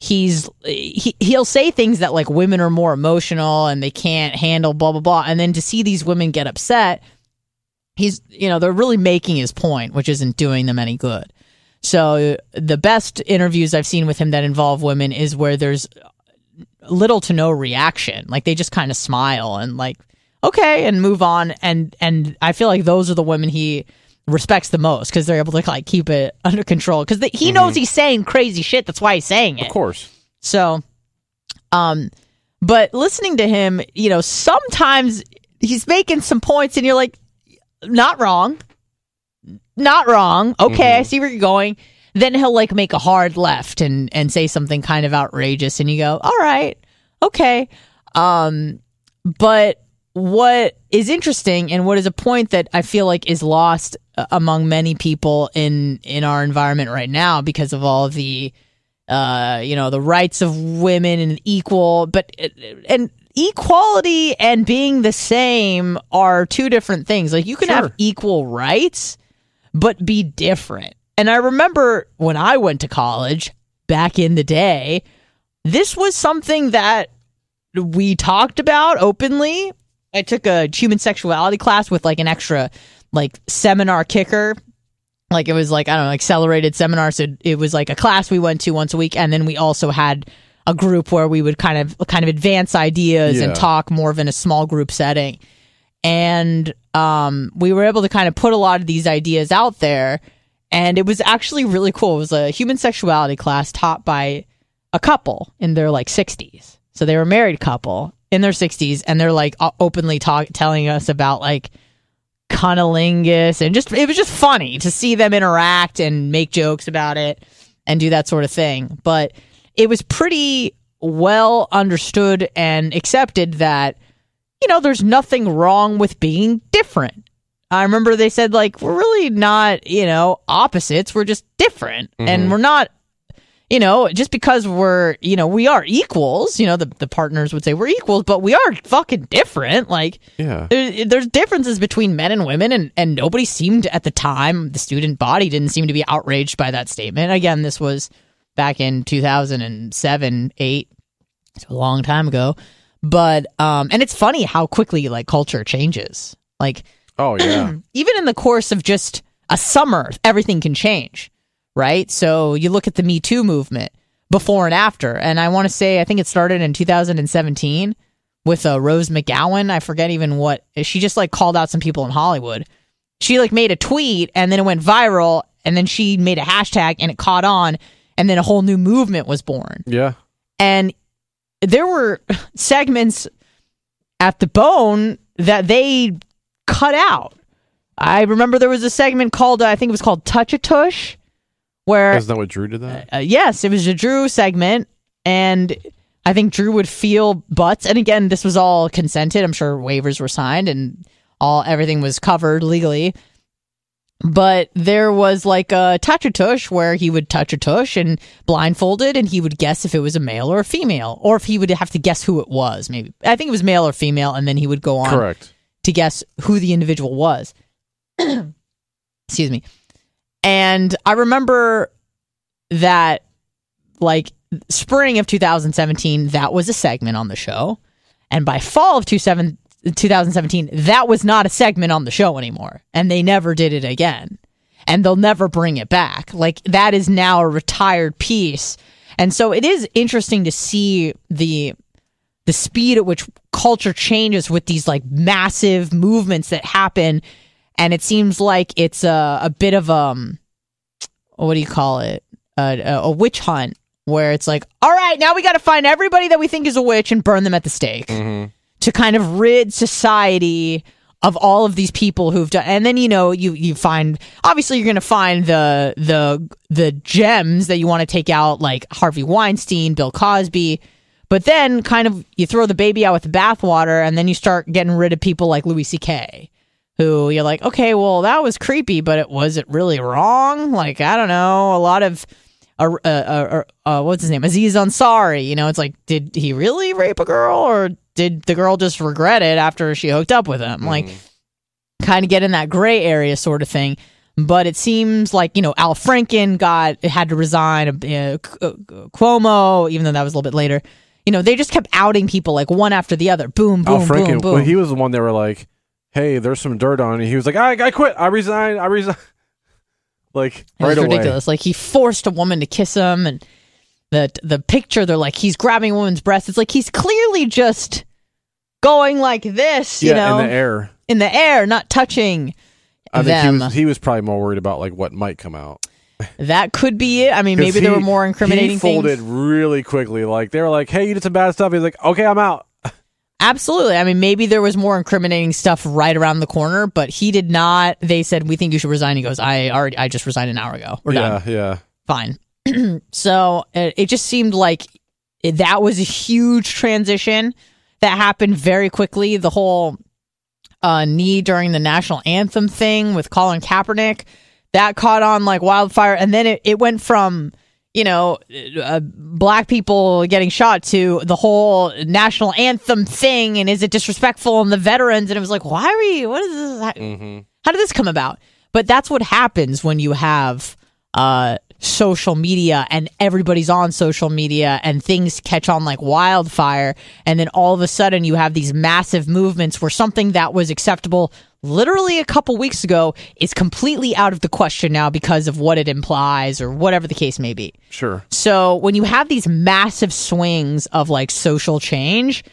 he's he, he'll say things that like women are more emotional and they can't handle blah blah blah. And then to see these women get upset he's you know they're really making his point which isn't doing them any good. So the best interviews i've seen with him that involve women is where there's little to no reaction. Like they just kind of smile and like okay and move on. And and i feel like those are the women he respects the most because they're able to like keep it <laughs> under control. Because he knows he's saying crazy shit. That's why he's saying it. Of course. so, um, but listening to him, you know, sometimes he's making some points, and you're like, not wrong, not wrong. Okay, I see where you're going. Then he'll like make a hard left and and say something kind of outrageous and you go all right okay. Um but what is interesting and what is a point that i feel like is lost uh, among many people in in our environment right now because of all of the uh you know the rights of women and equal but and equality and being the same are two different things. Like you can have equal rights but be different. And I remember when I went to college back in the day, this was something that we talked about openly. I took a human sexuality class with like an extra like seminar kicker. Like it was like, I don't know, accelerated seminar. So it was like a class we went to once a week. And then we also had a group where we would kind of kind of advance ideas and talk more of in a small group setting and um, we were able to kind of put a lot of these ideas out there and it was actually really cool. It was a human sexuality class taught by a couple in their like 60s so they were a married couple in their 60s and they're like openly talk telling us about like cunnilingus and just it was just funny to see them interact and make jokes about it and do that sort of thing. But it was pretty well understood and accepted that you know, there's nothing wrong with being different. I remember they said, like, we're really not, you know, opposites. We're just different. And we're not, you know, just because we're, you know, we are equals, you know, the, the partners would say we're equals, but we are fucking different. Like, Yeah. there, there's differences between men and women, and, and nobody seemed at the time, the student body didn't seem to be outraged by that statement. Again, this was back in 2007, 8, so a long time ago. But, um, and it's funny how quickly, like, culture changes. Like, Oh yeah. <clears throat> even in the course of just a summer, everything can change, right? So you look at the Me Too movement before and after, and I want to say I think it started in 2017 with uh, Rose McGowan. I forget even what she just like called out some people in Hollywood. She like made a tweet and then it went viral, and then she made a hashtag and it caught on, and then a whole new movement was born yeah. and there were <laughs> segments at the bone that they cut out. I remember there was a segment called uh, I think it was called Touch a Tush, where Isn't that what Drew did that? uh, yes, it was a Drew segment, and I think Drew would feel butts. And again, this was all consented. I'm sure waivers were signed and all everything was covered legally. But there was like a touch a tush where he would touch a tush and blindfolded, and he would guess if it was a male or a female, or if he would have to guess who it was. Maybe I think it was male or female, and then he would go on Correct. To guess who the individual was. <clears throat> Excuse me. And I remember that, like, spring of 2017, that was a segment on the show. And by fall of 27 2017, that was not a segment on the show anymore. And they never did it again. And they'll never bring it back. Like, that is now a retired piece. And so it is interesting to see the the speed at which culture changes with these like massive movements that happen. And it seems like it's a, a bit of um what do you call it? A, a, a witch hunt where it's like all right now we got to find everybody that we think is a witch and burn them at the stake to kind of rid society of all of these people who've done and then you know you you find obviously you're going to find the the the gems that you want to take out like Harvey Weinstein, Bill Cosby, but then kind of you throw the baby out with the bathwater and then you start getting rid of people like Louis CK who you're like, okay, well that was creepy, but it was it really wrong? Like I don't know, a lot of uh, uh, uh, uh, what's his name? Aziz Ansari. You know, it's like, did he really rape a girl, or did the girl just regret it after she hooked up with him? Like, kind of get in that gray area sort of thing. But it seems like you know Al Franken got had to resign. Uh, Cuomo, even though that was a little bit later. You know, they just kept outing people like one after the other. Boom, oh, boom, Al boom, Franken, boom. well, he was the one they were like, "Hey, there's some dirt on," it. He was like, "I, I quit. I resign. I resign." <laughs> like It was right away. ridiculous. Like he forced a woman to kiss him, and the the picture they're like he's grabbing a woman's breast. It's like he's clearly just going like this, you yeah, know, in the air. in the air, not touching I think them. he was he was probably more worried about like what might come out. That could be it. I mean, maybe there were more incriminating He folded things. really quickly. Like they were like, "Hey, you did some bad stuff." He's like, "Okay, I'm out." <laughs> Absolutely. I mean, maybe there was more incriminating stuff right around the corner, but he did not. They said, "We think you should resign." He goes, "I already, I just resigned an hour ago. We're yeah, done." yeah. fine. <clears throat> so it, it just seemed like it- that was a huge transition that happened very quickly. The whole uh, knee during the national anthem thing with Colin Kaepernick that caught on like wildfire, and then it, it went from you know uh, black people getting shot to the whole national anthem thing, and is it disrespectful and the veterans? And it was like, why are we? What is this? How, how did this come about? But that's what happens when you have uh, social media and everybody's on social media and things catch on like wildfire. And then all of a sudden you have these massive movements where something that was acceptable literally a couple weeks ago is completely out of the question now because of what it implies or whatever the case may be. Sure. So when you have these massive swings of like social change,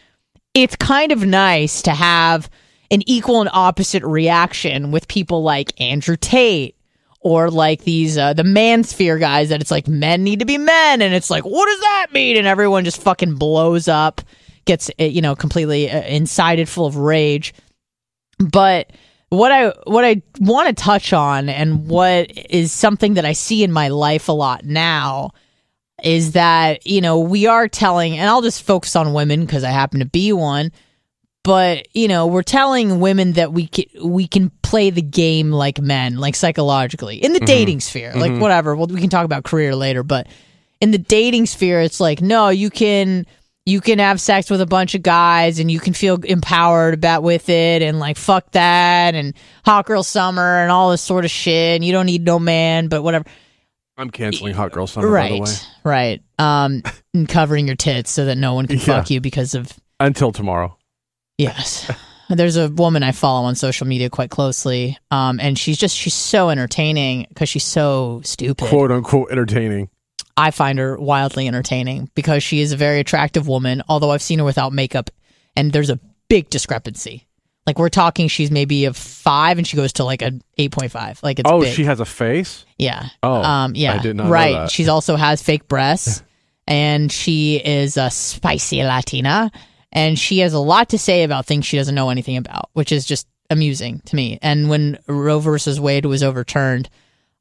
it's kind of nice to have an equal and opposite reaction with people like Andrew Tate or like these uh, the mansphere guys that it's like men need to be men and it's like what does that mean and everyone just fucking blows up gets uh, you know completely uh, incited full of rage but what I what I want to touch on and what is something that I see in my life a lot now is that you know we are telling and I'll just focus on women because I happen to be one but you know we're telling women that we can we can play the game like men like psychologically in the mm-hmm. dating sphere like mm-hmm. whatever. Well we can talk about career later but in the dating sphere it's like no you can you can have sex with a bunch of guys and you can feel empowered about with it and like fuck that and hot girl summer and all this sort of shit and you don't need no man but whatever I'm canceling Hot Girl Summer, by the way. right right um <laughs> and covering your tits so that no one can Yeah. fuck you because of Until tomorrow. Yes. There's a woman I follow on social media quite closely, um, and she's just she's so entertaining because she's so stupid. Quote unquote entertaining. I find her wildly entertaining because she is a very attractive woman. Although I've seen her without makeup, and there's a big discrepancy. Like we're talking, she's maybe a five, and she goes to like a eight point five. Like it's oh, big. she has a face? Yeah. Oh, Um. Yeah. I did not know right. She's also has fake breasts, <laughs> and she is a spicy Latina, and she has a lot to say about things she doesn't know anything about, which is just amusing to me. And when Roe versus Wade was overturned,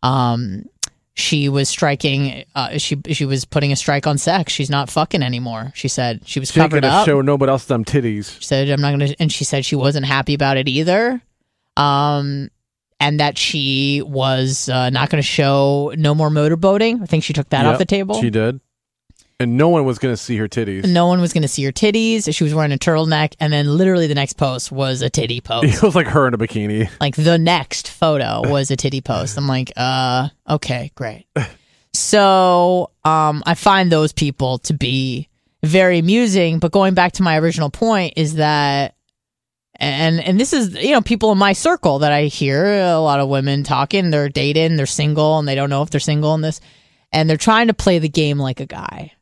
um, she was striking. Uh, she she was putting a strike on sex. She's not fucking anymore. She said she was She covered gonna up. show nobody else them titties. She said I'm not gonna, and she said she wasn't happy about it either. Um, and that she was uh, not going to show no more motorboating. I think she took that off the table. She did. And no one was gonna see her titties. no one was going to see her titties. She was wearing a turtleneck, and then literally the next post was a titty <laughs> post. It was like her in a bikini. like the next photo was a titty post. I'm like, uh, okay, great. So, um, I find those people to be very amusing. But going back to my original point is that, and and this is you know people in my circle that I hear a lot of women talking. They're dating, they're single, and they don't know if they're single in this, and they're trying to play the game like a guy.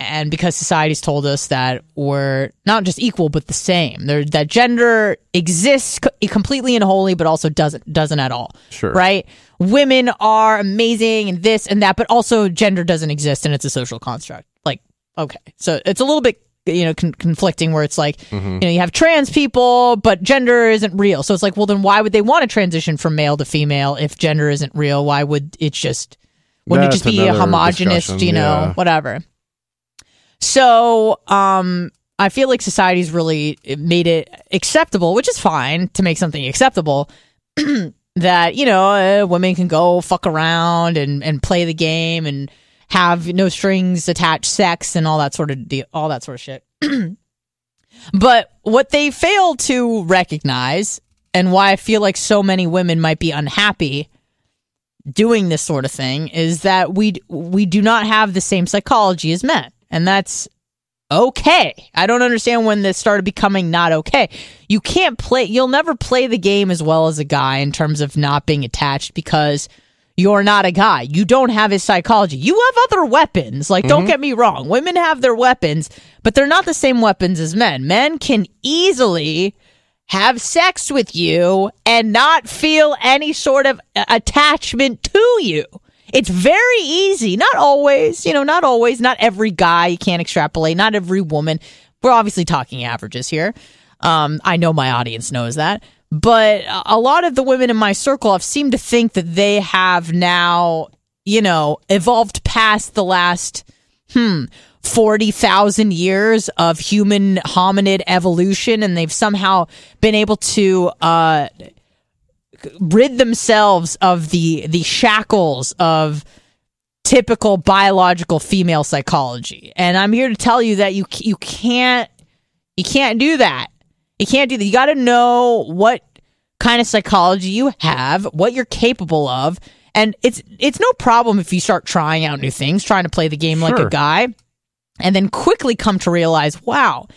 And because society's told us that we're not just equal but the same, there that gender exists co- completely and wholly, but also doesn't doesn't at all. Sure. right? Women are amazing and this and that, but also gender doesn't exist and it's a social construct. Like, okay, so it's a little bit you know con- conflicting where it's like Mm-hmm. you know you have trans people, but gender isn't real. So it's like, well, then why would they want to transition from male to female if gender isn't real? Why would it just wouldn't it just be a homogenous, you know, yeah. whatever? So, um, I feel like society's really made it acceptable, which is fine to make something acceptable. <clears throat> that you know, uh, women can go fuck around and and play the game and have no strings attached sex and all that sort of deal, all that sort of shit. <clears throat> but what they fail to recognize, and why I feel like so many women might be unhappy doing this sort of thing is that we we do not have the same psychology as men and that's okay. I don't understand when this started becoming not okay. You can't play you'll never play the game as well as a guy in terms of not being attached because you're not a guy. You don't have his psychology. You have other weapons. Like don't mm-hmm. get me wrong. Women have their weapons but they're not the same weapons as men. Men can easily have sex with you and not feel any sort of attachment to you. It's very easy. Not always, you know, not always. Not every guy. You can't extrapolate. Not every woman. We're obviously talking averages here. Um, I know my audience knows that. But a lot of the women in my circle have seemed to think that they have now you know, evolved past the last, hmm, 40,000 years of human hominid evolution and they've somehow been able to, uh, rid themselves of the, the shackles of typical biological female psychology. And I'm here to tell you that you, you can't, you can't do that. You can't do that. You got to know what kind of psychology you have, what you're capable of, and it's it's no problem if you start trying out new things, trying to play the game like a guy, and then quickly come to realize, wow,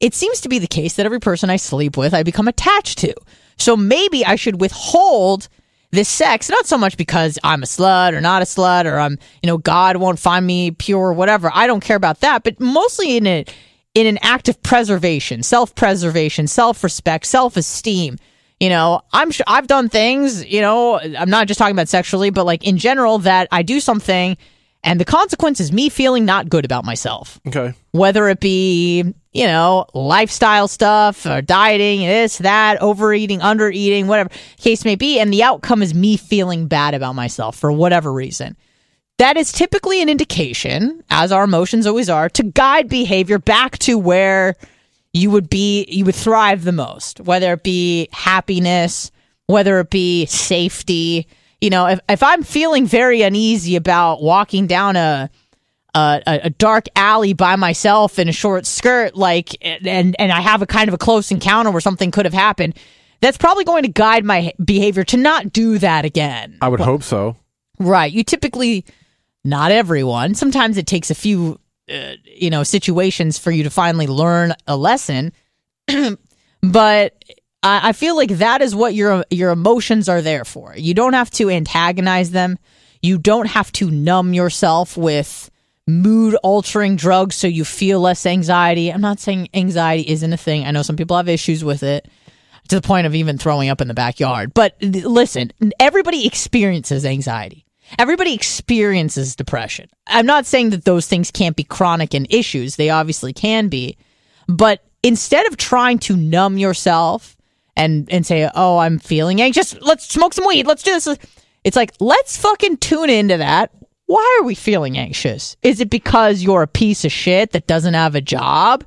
it seems to be the case that every person I sleep with, I become attached to. So maybe I should withhold this sex, not so much because I'm a slut or not a slut or I'm, you know, God won't find me pure or whatever. I don't care about that, but mostly in a in an act of preservation, self-preservation, self-respect, self-esteem. You know, I'm sure I've done things, you know, I'm not just talking about sexually, but like in general that I do something and the consequence is me feeling not good about myself Okay. whether it be you know lifestyle stuff or dieting this that overeating undereating whatever case may be and the outcome is me feeling bad about myself for whatever reason that is typically an indication as our emotions always are to guide behavior back to where you would be you would thrive the most whether it be happiness whether it be safety you know if, if i'm feeling very uneasy about walking down a a, a, dark alley by myself in a short skirt, like, and and I have a kind of a close encounter where something could have happened. That's probably going to guide my behavior to not do that again. I would hope so. Right. You typically, not everyone. Sometimes it takes a few, uh, you know, situations for you to finally learn a lesson. <clears throat> but I, I feel like that is what your your emotions are there for. You don't have to antagonize them. You don't have to numb yourself with mood altering drugs so you feel less anxiety. I'm not saying anxiety isn't a thing. I know some people have issues with it to the point of even throwing up in the backyard. But listen, everybody experiences anxiety. Everybody experiences depression. I'm not saying that those things can't be chronic and issues. They obviously can be. But instead of trying to numb yourself and and say, "Oh, I'm feeling anxious. Let's smoke some weed. Let's do this." It's like, "Let's fucking tune into that. Why are we feeling anxious? Is it because you're a piece of shit that doesn't have a job?"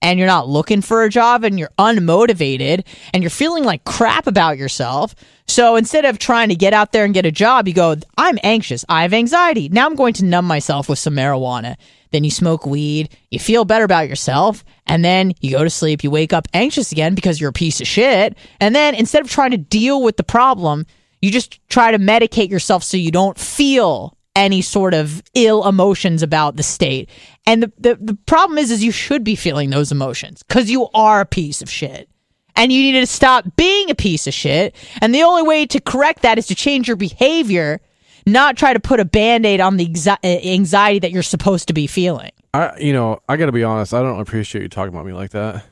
And you're not looking for a job and you're unmotivated and you're feeling like crap about yourself. So instead of trying to get out there and get a job, you go, I'm anxious. I have anxiety. Now I'm going to numb myself with some marijuana. Then you smoke weed, you feel better about yourself, and then you go to sleep, you wake up anxious again because you're a piece of shit. And then instead of trying to deal with the problem, you just try to medicate yourself so you don't feel any sort of ill emotions about the state. And the, the, the problem is is you should be feeling those emotions because you are a piece of shit. And you need to stop being a piece of shit. And the only way to correct that is to change your behavior, not try to put a band-aid on the exi- uh, anxiety that you're supposed to be feeling. I, you know, I got to be honest. I don't appreciate you talking about me like that.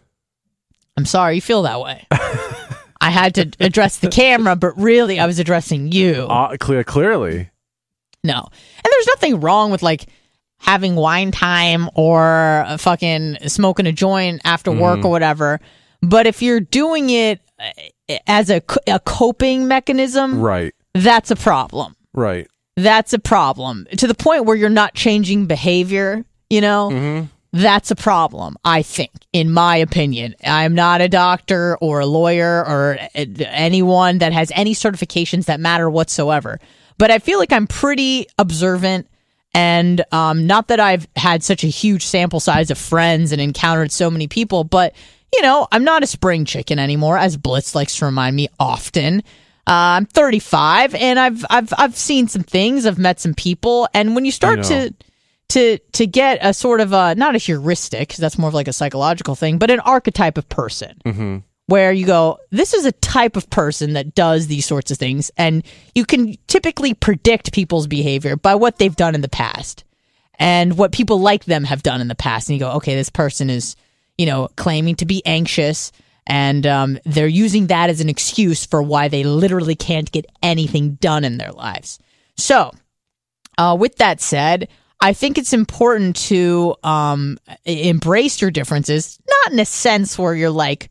I'm sorry you feel that way. I had to <laughs> address the camera, but really I was addressing you. Uh, clear, clearly. No. And there's nothing wrong with like having wine time or fucking smoking a joint after work or whatever. But if you're doing it uh, as a, a coping mechanism, Right. that's a problem. Right. That's a problem to the point where you're not changing behavior, you know? That's a problem, I think, in my opinion. I'm not a doctor or a lawyer or uh, anyone that has any certifications that matter whatsoever. But I feel like I'm pretty observant. And um, not that I've had such a huge sample size of friends and encountered so many people, but you know, I'm not a spring chicken anymore, as Blitz likes to remind me often. Uh, I'm 35, and I've I've I've seen some things. I've met some people, and when you start to to to get a sort of a not a heuristic, that's more of like a psychological thing, but an archetype of person where you go, this is a type of person that does these sorts of things, and you can typically predict people's behavior by what they've done in the past and what people like them have done in the past. And you go, okay, this person is, you know, claiming to be anxious, and um, they're using that as an excuse for why they literally can't get anything done in their lives. So, uh, with that said, I think it's important to um, embrace your differences, not in a sense where you're like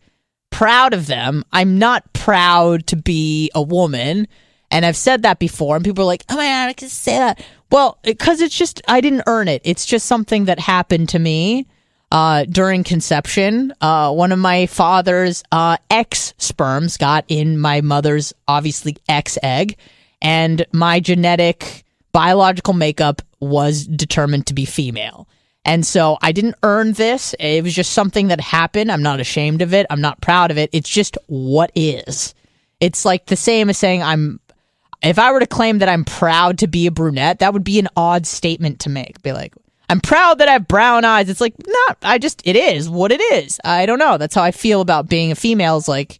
proud of them. I'm not proud to be a woman And I've said that before, and people are like, "Oh my god, I can say that." Well, because it's just I didn't earn it. It's just something that happened to me uh, during conception. Uh, one of my father's uh, ex sperms got in my mother's obviously ex egg, and my genetic biological makeup was determined to be female. And so I didn't earn this. It was just something that happened. I'm not ashamed of it. I'm not proud of it. It's just what is. It's like the same as saying I'm if I were to claim that I'm proud to be a brunette, that would be an odd statement to make. Be like, I'm proud that I have brown eyes. It's like, not, I just, it is what it is. I don't know. That's how I feel about being a female. Is like,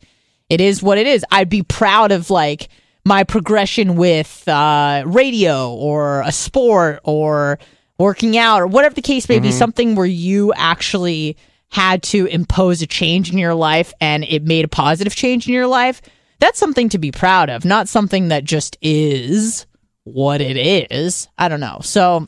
it is what it is. I'd be proud of like my progression with uh, radio or a sport or working out or whatever the case may be, something where you actually had to impose a change in your life and it made a positive change in your life. That's something to be proud of, not something that just is what it is. I don't know. So,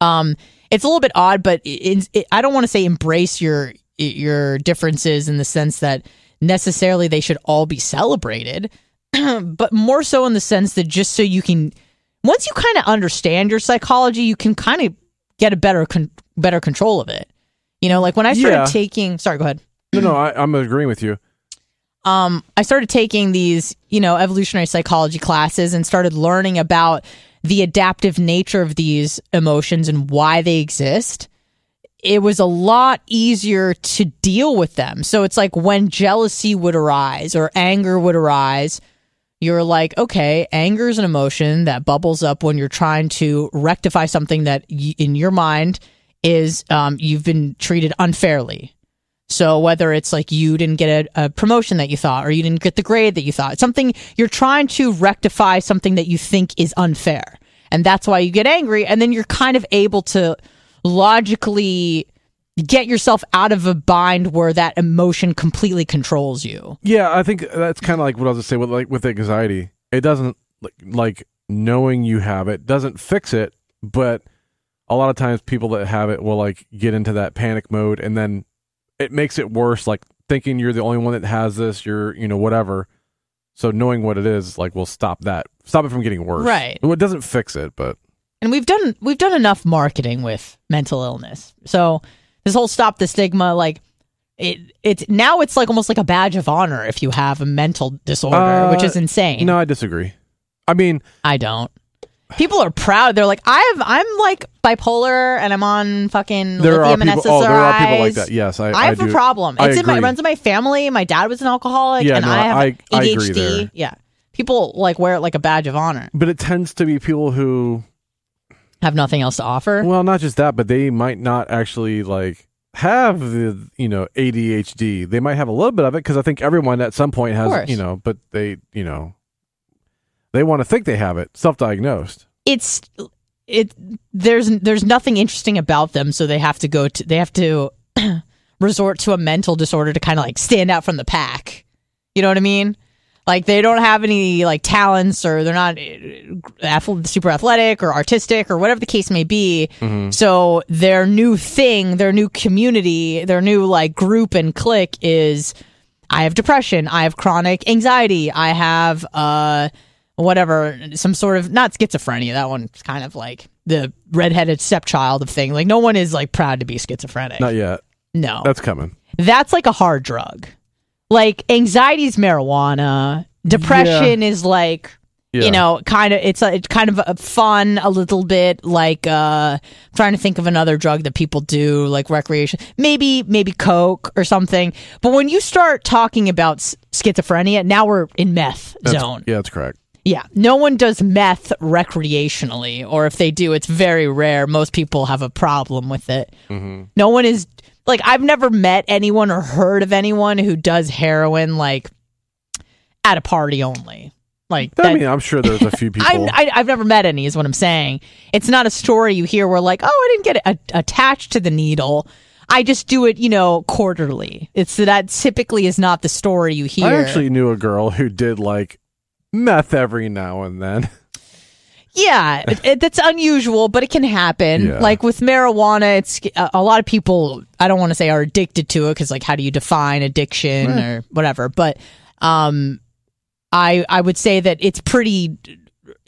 um, it's a little bit odd, but it, it, I don't want to say embrace your your differences in the sense that necessarily they should all be celebrated, <clears throat> but more so in the sense that just so you can, once you kind of understand your psychology, you can kind of get a better con- better control of it. You know, like when I started Yeah. taking. Sorry, go ahead. No, no, I, I'm agreeing with you. um, I started taking these, you know, evolutionary psychology classes and started learning about the adaptive nature of these emotions and why they exist. It was a lot easier to deal with them. So it's like when jealousy would arise or anger would arise, you're like, okay, anger is an emotion that bubbles up when you're trying to rectify something that y- in your mind is um, you've been treated unfairly. So whether it's like you didn't get a, a promotion that you thought, or you didn't get the grade that you thought, something you're trying to rectify something that you think is unfair, and that's why you get angry, and then you're kind of able to logically get yourself out of a bind where that emotion completely controls you. Yeah, I think that's kind of like what I was say with like with anxiety. It doesn't like, like knowing you have it doesn't fix it, but a lot of times people that have it will like get into that panic mode and then it makes it worse like thinking you're the only one that has this, you're, you know, whatever. So knowing what it is like will stop that. Stop it from getting worse. Right. Well, it doesn't fix it, but and we've done we've done enough marketing with mental illness. So this whole stop the stigma, like it it's now it's like almost like a badge of honor if you have a mental disorder, Uh, which is insane. no, I disagree. I mean, I don't. People are proud. They're like, I've I'm like bipolar and I'm on fucking there are lithium and people. Oh, there are people like that. Yes, I. I have a problem. I It's in my agree. runs in my family. My dad was an alcoholic, Yeah, and no, I have I- I ADHD. Yeah, people like wear it like a badge of honor. But it tends to be people who Have nothing else to offer. Well, not just that, but they might not actually like have the you know ADHD. They might have a little bit of it because I think everyone at some point has you know, but they you know they want to think they have it, self-diagnosed. it's it there's there's nothing interesting about them so they have to go to they have to <clears throat> resort to a mental disorder to kind of like stand out from the pack you know what i mean like they don't have any like talents or they're not uh, super athletic or artistic or whatever the case may be so their new thing their new community their new like group and clique is i have depression i have chronic anxiety i have uh whatever, some sort of not schizophrenia. That one's kind of like the redheaded stepchild of thing. Like no one is like proud to be schizophrenic. Not yet. no, That's coming. that's like a hard drug. Like anxiety's marijuana. Depression is like Yeah. you know kind of it's a, it's kind of a fun a little bit like uh I'm trying to think of another drug that people do like recreation maybe maybe coke or something but when you start talking about s- schizophrenia now we're in meth That's- zone Yeah, that's correct. yeah, no one does meth recreationally, or if they do, it's very rare. Most people have a problem with it. No one is like I've never met anyone or heard of anyone who does heroin like at a party only. Like I that, mean, I'm sure there's a few <laughs> people. I'm, I, I've never met any, is what I'm saying. It's not a story you hear where like, oh, I didn't get a- attached to the needle. I just do it, you know, quarterly. It's that typically is not the story you hear. I actually knew a girl who did like meth every now and then. <laughs> Yeah, it, <laughs> it, that's unusual, but it can happen. Yeah. Like with marijuana, it's a, a lot of people. I don't want to say are addicted to it because, like, how do you define addiction or whatever? But um, I I would say that it's pretty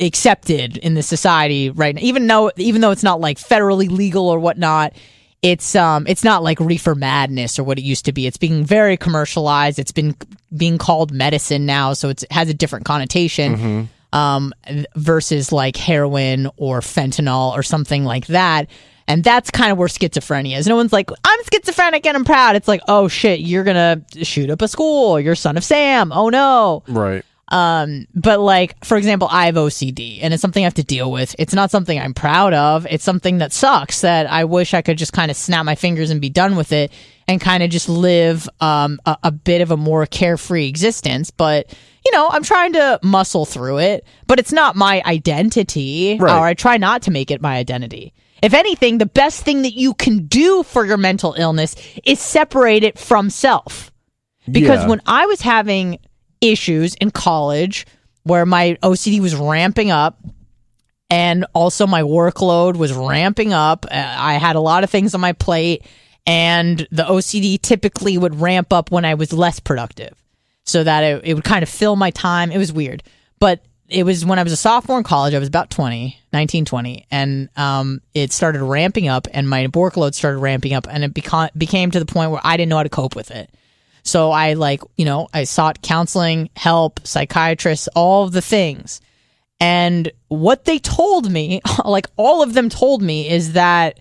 accepted in the society right now. Even though even though it's not like federally legal or whatnot, it's um it's not like reefer madness or what it used to be. It's being very commercialized. It's been being called medicine now, so it's, it has a different connotation. Um, versus like heroin or fentanyl or something like that. And that's kind of where schizophrenia is. No one's like, I'm schizophrenic and I'm proud. It's like, oh shit, you're gonna shoot up a school. You're son of Sam. Oh no. Right. Um, but like, for example, I have OCD and it's something I have to deal with. It's not something I'm proud of. It's something that sucks that I wish I could just kind of snap my fingers and be done with it and kind of just live, um, a, a bit of a more carefree existence. But, you know, I'm trying to muscle through it, but it's not my identity Right. or I try not to make it my identity. If anything, the best thing that you can do for your mental illness is separate it from self because Yeah. when I was having issues in college where my OCD was ramping up and also my workload was ramping up, uh, I had a lot of things on my plate and the OCD typically would ramp up when I was less productive so that it, it would kind of fill my time. It was weird. But it was when I was a sophomore in college, I was about 20, 19, 20, and um, it started ramping up and my workload started ramping up and it beca- became to the point where I didn't know how to cope with it. So I like, you know, I sought counseling, help, psychiatrists, all of the things. And what they told me, <laughs> like all of them told me, is that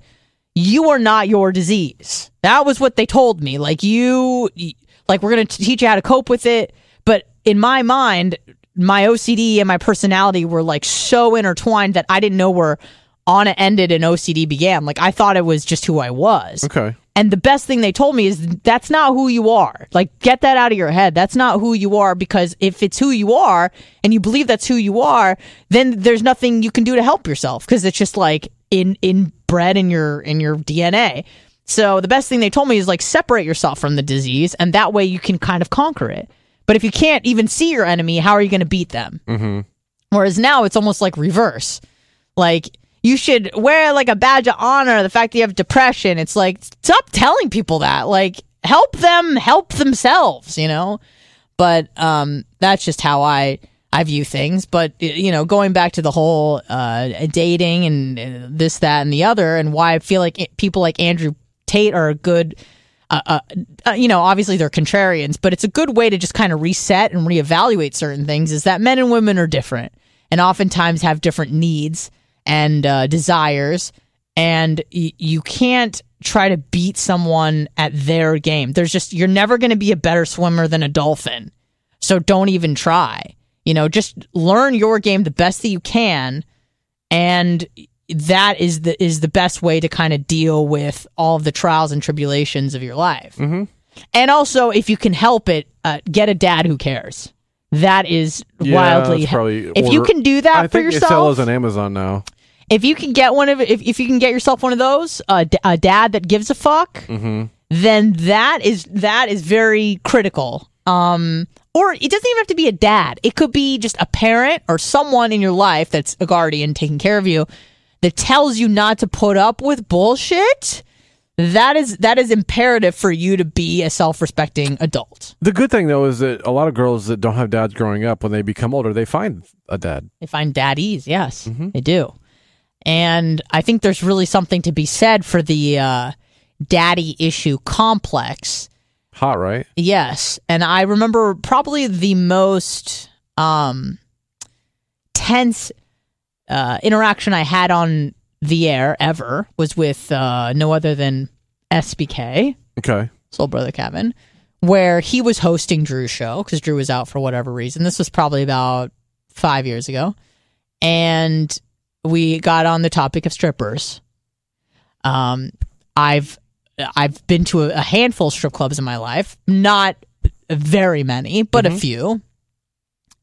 you are not your disease. That was what they told me. Like you, like we're going to teach you how to cope with it. But in my mind, my OCD and my personality were like so intertwined that I didn't know where Anna ended and OCD began. Like I thought it was just who I was. Okay. And the best thing they told me is that's not who you are. Like, get that out of your head. That's not who you are because if it's who you are and you believe that's who you are, then there's nothing you can do to help yourself because it's just like in, in inbred in your in your DNA. So the best thing they told me is like separate yourself from the disease, and that way you can kind of conquer it. But if you can't even see your enemy, how are you going to beat them? Mm-hmm. Whereas now it's almost like reverse. Like you should wear like a badge of honor the fact that you have depression. It's like stop telling people that. Like help them help themselves, you know? But um that's just how I I view things. But you know, going back to the whole uh dating and uh, this that and the other and why I feel like it- people like Andrew Tate are a good uh, uh, uh, you know, obviously they're contrarians, but it's a good way to just kind of reset and reevaluate certain things. Is that men and women are different, and oftentimes have different needs and desires, and y- you can't try to beat someone at their game. There's just you're never going to be a better swimmer than a dolphin, so don't even try. You know, just learn your game the best that you can, and that is the is the best way to kind of deal with all of the trials and tribulations of your life. Mm-hmm. And also, if you can help it, uh, get a dad who cares. That is Yeah, wildly. that's probably if you can do that I for think they sell yourself, those on Amazon now. if you can get one of if if you can get yourself one of those, uh, d- a dad that gives a fuck, then that is that is very critical. Um, or it doesn't even have to be a dad. It could be just a parent or someone in your life that's a guardian taking care of you that tells you not to put up with bullshit. That is that is imperative for you to be a self-respecting adult. The good thing though is that a lot of girls that don't have dads growing up, when they become older, they find a dad. They find daddies, yes, they do. And I think there's really something to be said for the uh, daddy issue complex. Hot, right? Yes, and I remember probably the most um, tense uh, interaction I had on the air ever was with uh, no other than SBK, Okay. Soul Brother Kevin, where he was hosting Drew's show because Drew was out for whatever reason. This was probably about five years ago, and we got on the topic of strippers. Um, I've I've been to a, a handful of strip clubs in my life, not very many, but a few.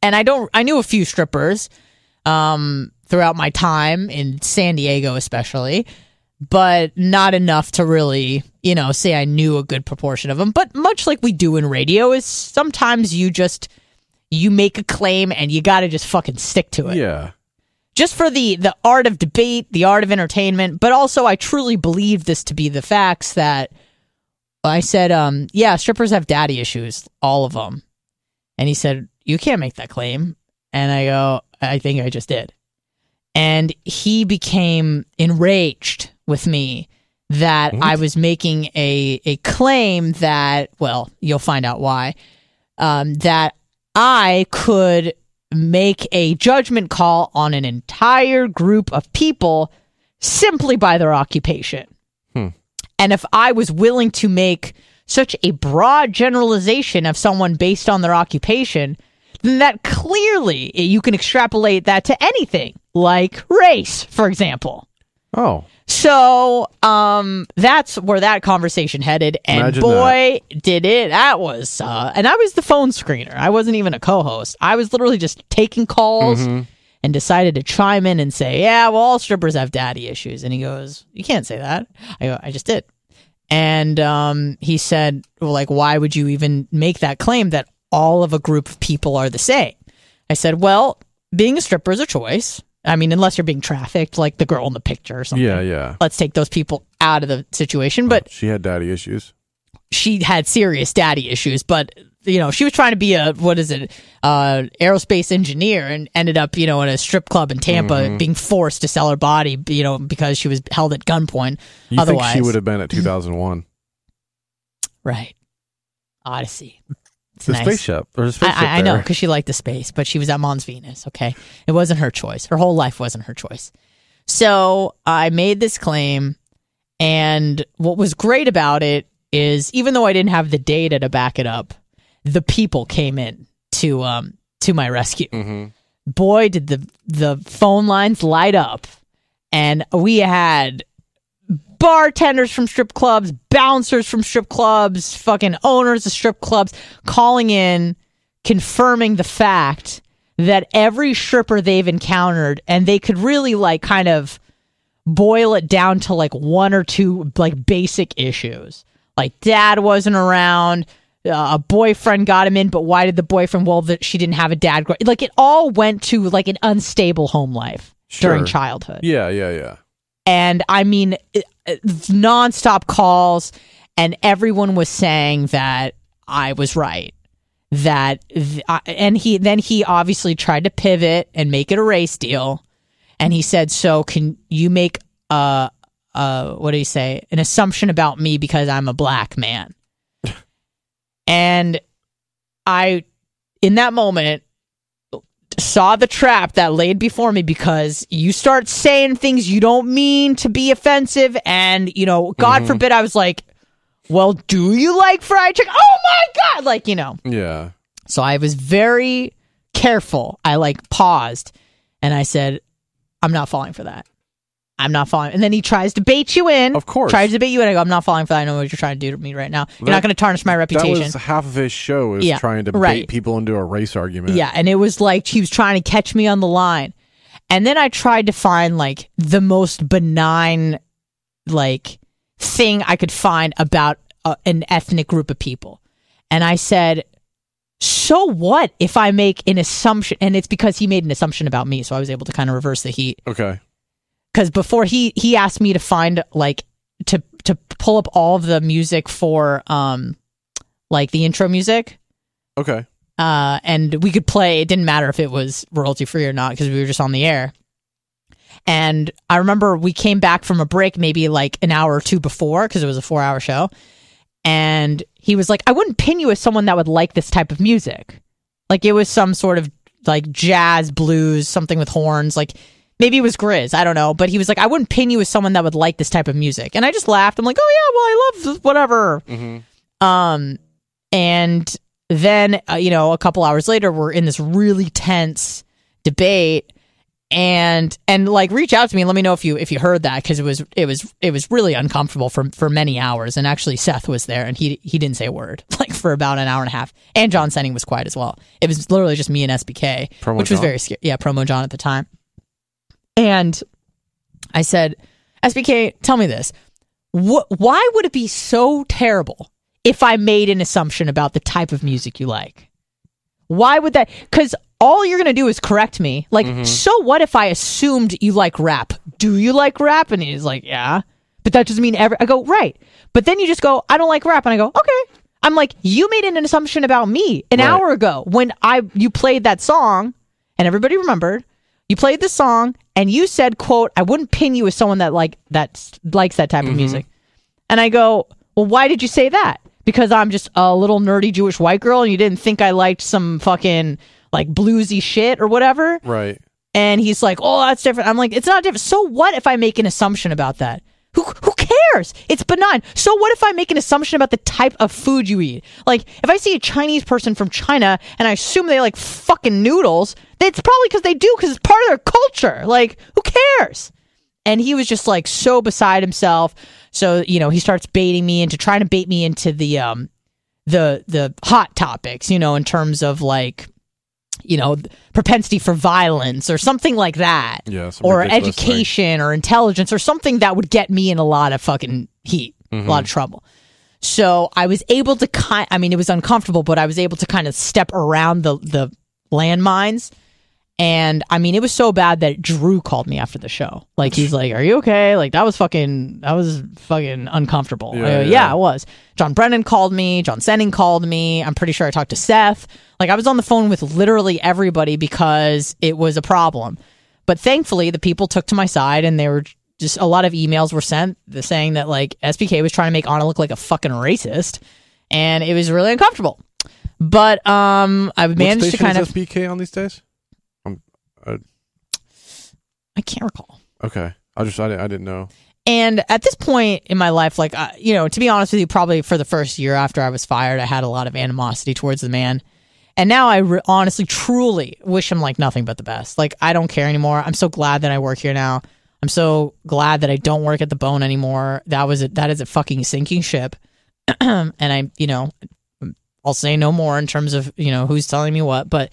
And I don't I knew a few strippers um throughout my time in San Diego especially, but not enough to really, you know, say I knew a good proportion of them. But much like we do in radio is sometimes you just you make a claim and you got to just fucking stick to it Yeah. Just for the the art of debate, the art of entertainment, but also I truly believe this to be the facts that I said, um, yeah, strippers have daddy issues, all of them. And he said, You can't make that claim. And I go, I think I just did. And he became enraged with me that I was making a, a claim that, well, you'll find out why, um, that I could make a judgment call on an entire group of people simply by their occupation. Hmm. And if I was willing to make such a broad generalization of someone based on their occupation, then that clearly you can extrapolate that to anything, like race, for example. Oh, So, um, that's where that conversation headed, and Imagine boy, did it! That was, uh, and I was the phone screener. I wasn't even a co-host. I was literally just taking calls and decided to chime in and say, "Yeah, well, all strippers have daddy issues." And he goes, "You can't say that." I go, "I just did." And um, he said, "Well, like, why would you even make that claim that all of a group of people are the same?" I said, "Well, being a stripper is a choice. I mean, unless you're being trafficked, like the girl in the picture or something. yeah, yeah. Let's take those people out of the situation." But she had daddy issues. she had serious daddy issues, but you know, she was trying to be a what is it, uh, aerospace engineer, and ended up, you know, in a strip club in Tampa, Mm-hmm. being forced to sell her body, you know, because she was held at gunpoint. You Otherwise, think she would have been at 2001? right? Odyssey. It's the nice. spaceship. There's a spaceship I, I, I know because she liked the space, but she was at Mons Venus. Okay, it wasn't her choice. Her whole life wasn't her choice. So I made this claim, and what was great about it is, even though I didn't have the data to back it up, the people came in to um to my rescue. Mhm. Boy, did the the phone lines light up, and we had bartenders from strip clubs, bouncers from strip clubs, fucking owners of strip clubs calling in, confirming the fact that every stripper they've encountered, and they could really like kind of boil it down to like one or two like basic issues. Like dad wasn't around, uh, a boyfriend got him in, but why did the boyfriend? Well, that she didn't have a dad. gro- Like it all went to like an unstable home life during childhood Yeah, yeah, yeah. and I mean nonstop calls, and everyone was saying that I was right. That th- I- and he then he obviously tried to pivot and make it a race deal, and he said, "So can you make a uh what do you say an assumption about me because I'm a black man?" <laughs> and I, in that moment, saw the trap that laid before me because you start saying things you don't mean to be offensive and you know god mm-hmm. forbid i was like well do you like fried chicken? Oh my god like you know. Yeah. so i was very careful. I like paused and i said i'm not falling for that i'm not falling and then he tries to bait you in Of course. tries to bait you in i go i'm not falling for that i know what you're trying to do to me right now you're That- not going to tarnish my reputation. That was half of his show is Yeah, trying to right. bait people into a race argument. Yeah, and it was like he was trying to catch me on the line. And then I tried to find like the most benign like thing I could find about uh, an ethnic group of people. And I said, "So what if I make an assumption?" And it's because he made an assumption about me, so I was able to kind of reverse the heat Okay. Because before he he asked me to find like to to pull up all of the music for um like the intro music Okay. uh, and we could play. It didn't matter if it was royalty free or not because we were just on the air. And I remember we came back from a break maybe like an hour or two before because it was a four hour show. And he was like, I wouldn't pin you as someone that would like this type of music. Like it was some sort of like jazz, blues, something with horns. Like maybe it was Grizz. I don't know. But he was like, I wouldn't pin you as someone that would like this type of music. And I just laughed. I'm like, oh, yeah, well, I love whatever. Um, and then uh, you know a couple hours later we're in this really tense debate and and like reach out to me and let me know if you if you heard that because it was it was it was really uncomfortable for for many hours and actually Seth was there and he he didn't say a word <laughs> like for about an hour and a half and John Senning was quiet as well it was literally just me and SBK Promo which was very scary yeah promo John at the time and I said SBK tell me this what why would it be so terrible if I made an assumption about the type of music you like? Why would that? Because all you're gonna do is correct me. Like, Mm-hmm. so what if I assumed you like rap? Do you like rap? And he's like, yeah, but that doesn't mean ever. I go right, but then you just go, I don't like rap, and I go, okay. I'm like, you made an assumption about me an Right. hour ago when I you played that song, and everybody remembered. You played the song, and you said, "quote I wouldn't pin you as someone that like that likes that type of mm-hmm. music." And I go, "Well, why did you say that? Because I'm just a little nerdy Jewish white girl, and you didn't think I liked some fucking like bluesy shit or whatever." Right. And he's like, "Oh, that's different." I'm like, "It's not different. So what if I make an assumption about that? Who who cares? It's benign. So what if I make an assumption about the type of food you eat? Like, if I see a Chinese person from China and I assume they like fucking noodles, it's probably because they do because it's part of their culture. Like, who cares?" And he was just like so beside himself. So you know, he starts baiting me into trying to bait me into the um the the hot topics. You know, in terms of like you know propensity for violence or something like that. Yeah, or ridiculous thing. education or intelligence or something that would get me in a lot of fucking heat a mm-hmm. lot of trouble. So i was able to kind i mean it was uncomfortable but i was able to kind of step around the the landmines and I mean, it was so bad that Drew called me after the show. Like, he's like, "Are you okay?" Like, that was fucking, that was fucking uncomfortable. I Yeah, go, yeah. yeah, it was. John Brennan called me. John Senning called me. I'm pretty sure I talked to Seth. Like, I was on the phone with literally everybody because it was a problem. But thankfully, the people took to my side, and they were just a lot of emails were sent the- saying that like SBK was trying to make Anna look like a fucking racist, and it was really uncomfortable. But um, I managed to kind of. SBK on these days? I can't recall. okay. I just I, didn't- I didn't know. And at this point in my life, like, uh, you know, to be honest with you, probably for the first year after I was fired, I had a lot of animosity towards the man. And now I re- honestly, truly wish him like nothing but the best. Like, I don't care anymore. I'm so glad that I work here now. I'm so glad that I don't work at the bone anymore. That was it. that is a fucking sinking ship. <clears throat> and I, you know, I'll say no more in terms of, you know, who's telling me what, but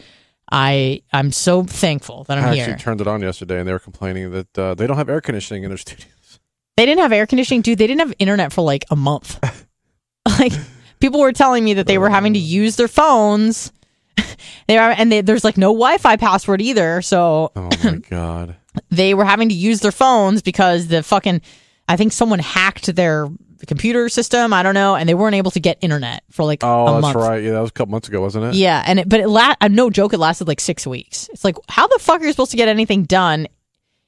I, I'm so thankful that I'm I here. actually turned it on yesterday, and they were complaining that uh, they don't have air conditioning in their <laughs> studios. They didn't have air conditioning, dude. They didn't have internet for like a month. <laughs> like people were telling me that they were having to use their phones. <laughs> they are, and they, there's like no Wi-Fi password either. So Oh my god. they were having to use their phones because the fucking, I think someone hacked their computer system. I don't know, and they weren't able to get internet for like Oh, a that's month. right. Yeah, that was a couple months ago, wasn't it? Yeah, and it, but it la- uh, no joke, it lasted like six weeks. It's like how the fuck are you supposed to get anything done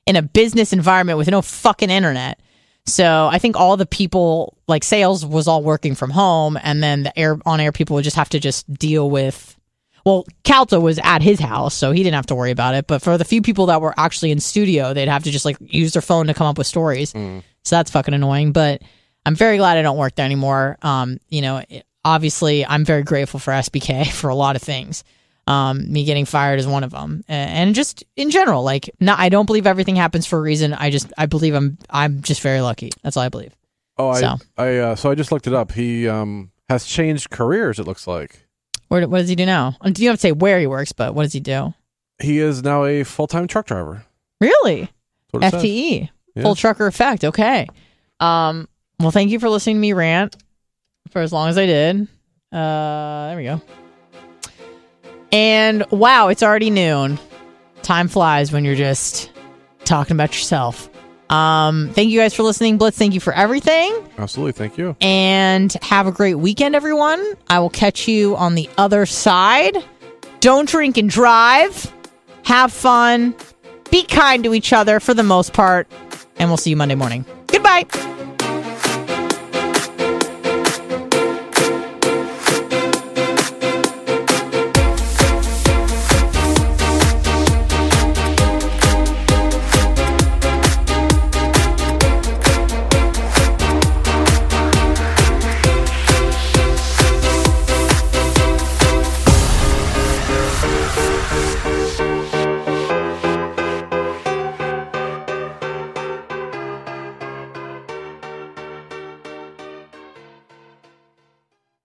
in a business environment with no fucking internet? So I think all the people like sales was all working from home, and then the air on air people would just have to just deal with. Well, Calta was at his house, so he didn't have to worry about it. But for the few people that were actually in studio, they'd have to just like use their phone to come up with stories. So that's fucking annoying. But I'm very glad I don't work there anymore. Um, you know, it- obviously, I'm very grateful for SBK <laughs> for a lot of things. Um, me getting fired is one of them, and just in general, like, not, I don't believe everything happens for a reason. I just, I believe I'm, I'm just very lucky. That's all I believe. Oh, I So. I uh, so I just looked it up. He um has changed careers. It looks like Where, what does he do now? Do you have to say where he works? But what does he do? he is now a full time truck driver. Really? FTE, Yeah. full trucker effect. Okay. Um. Well, thank you for listening to me rant for as long as I did. Uh, there we go. And wow, it's already noon. Time flies when you're just talking about yourself. Um, thank you guys for listening, Blitz. Thank you for everything. Absolutely. Thank you. And have a great weekend, everyone. I will catch you on the other side. Don't drink and drive. Have fun. Be kind to each other for the most part. And we'll see you Monday morning. Goodbye.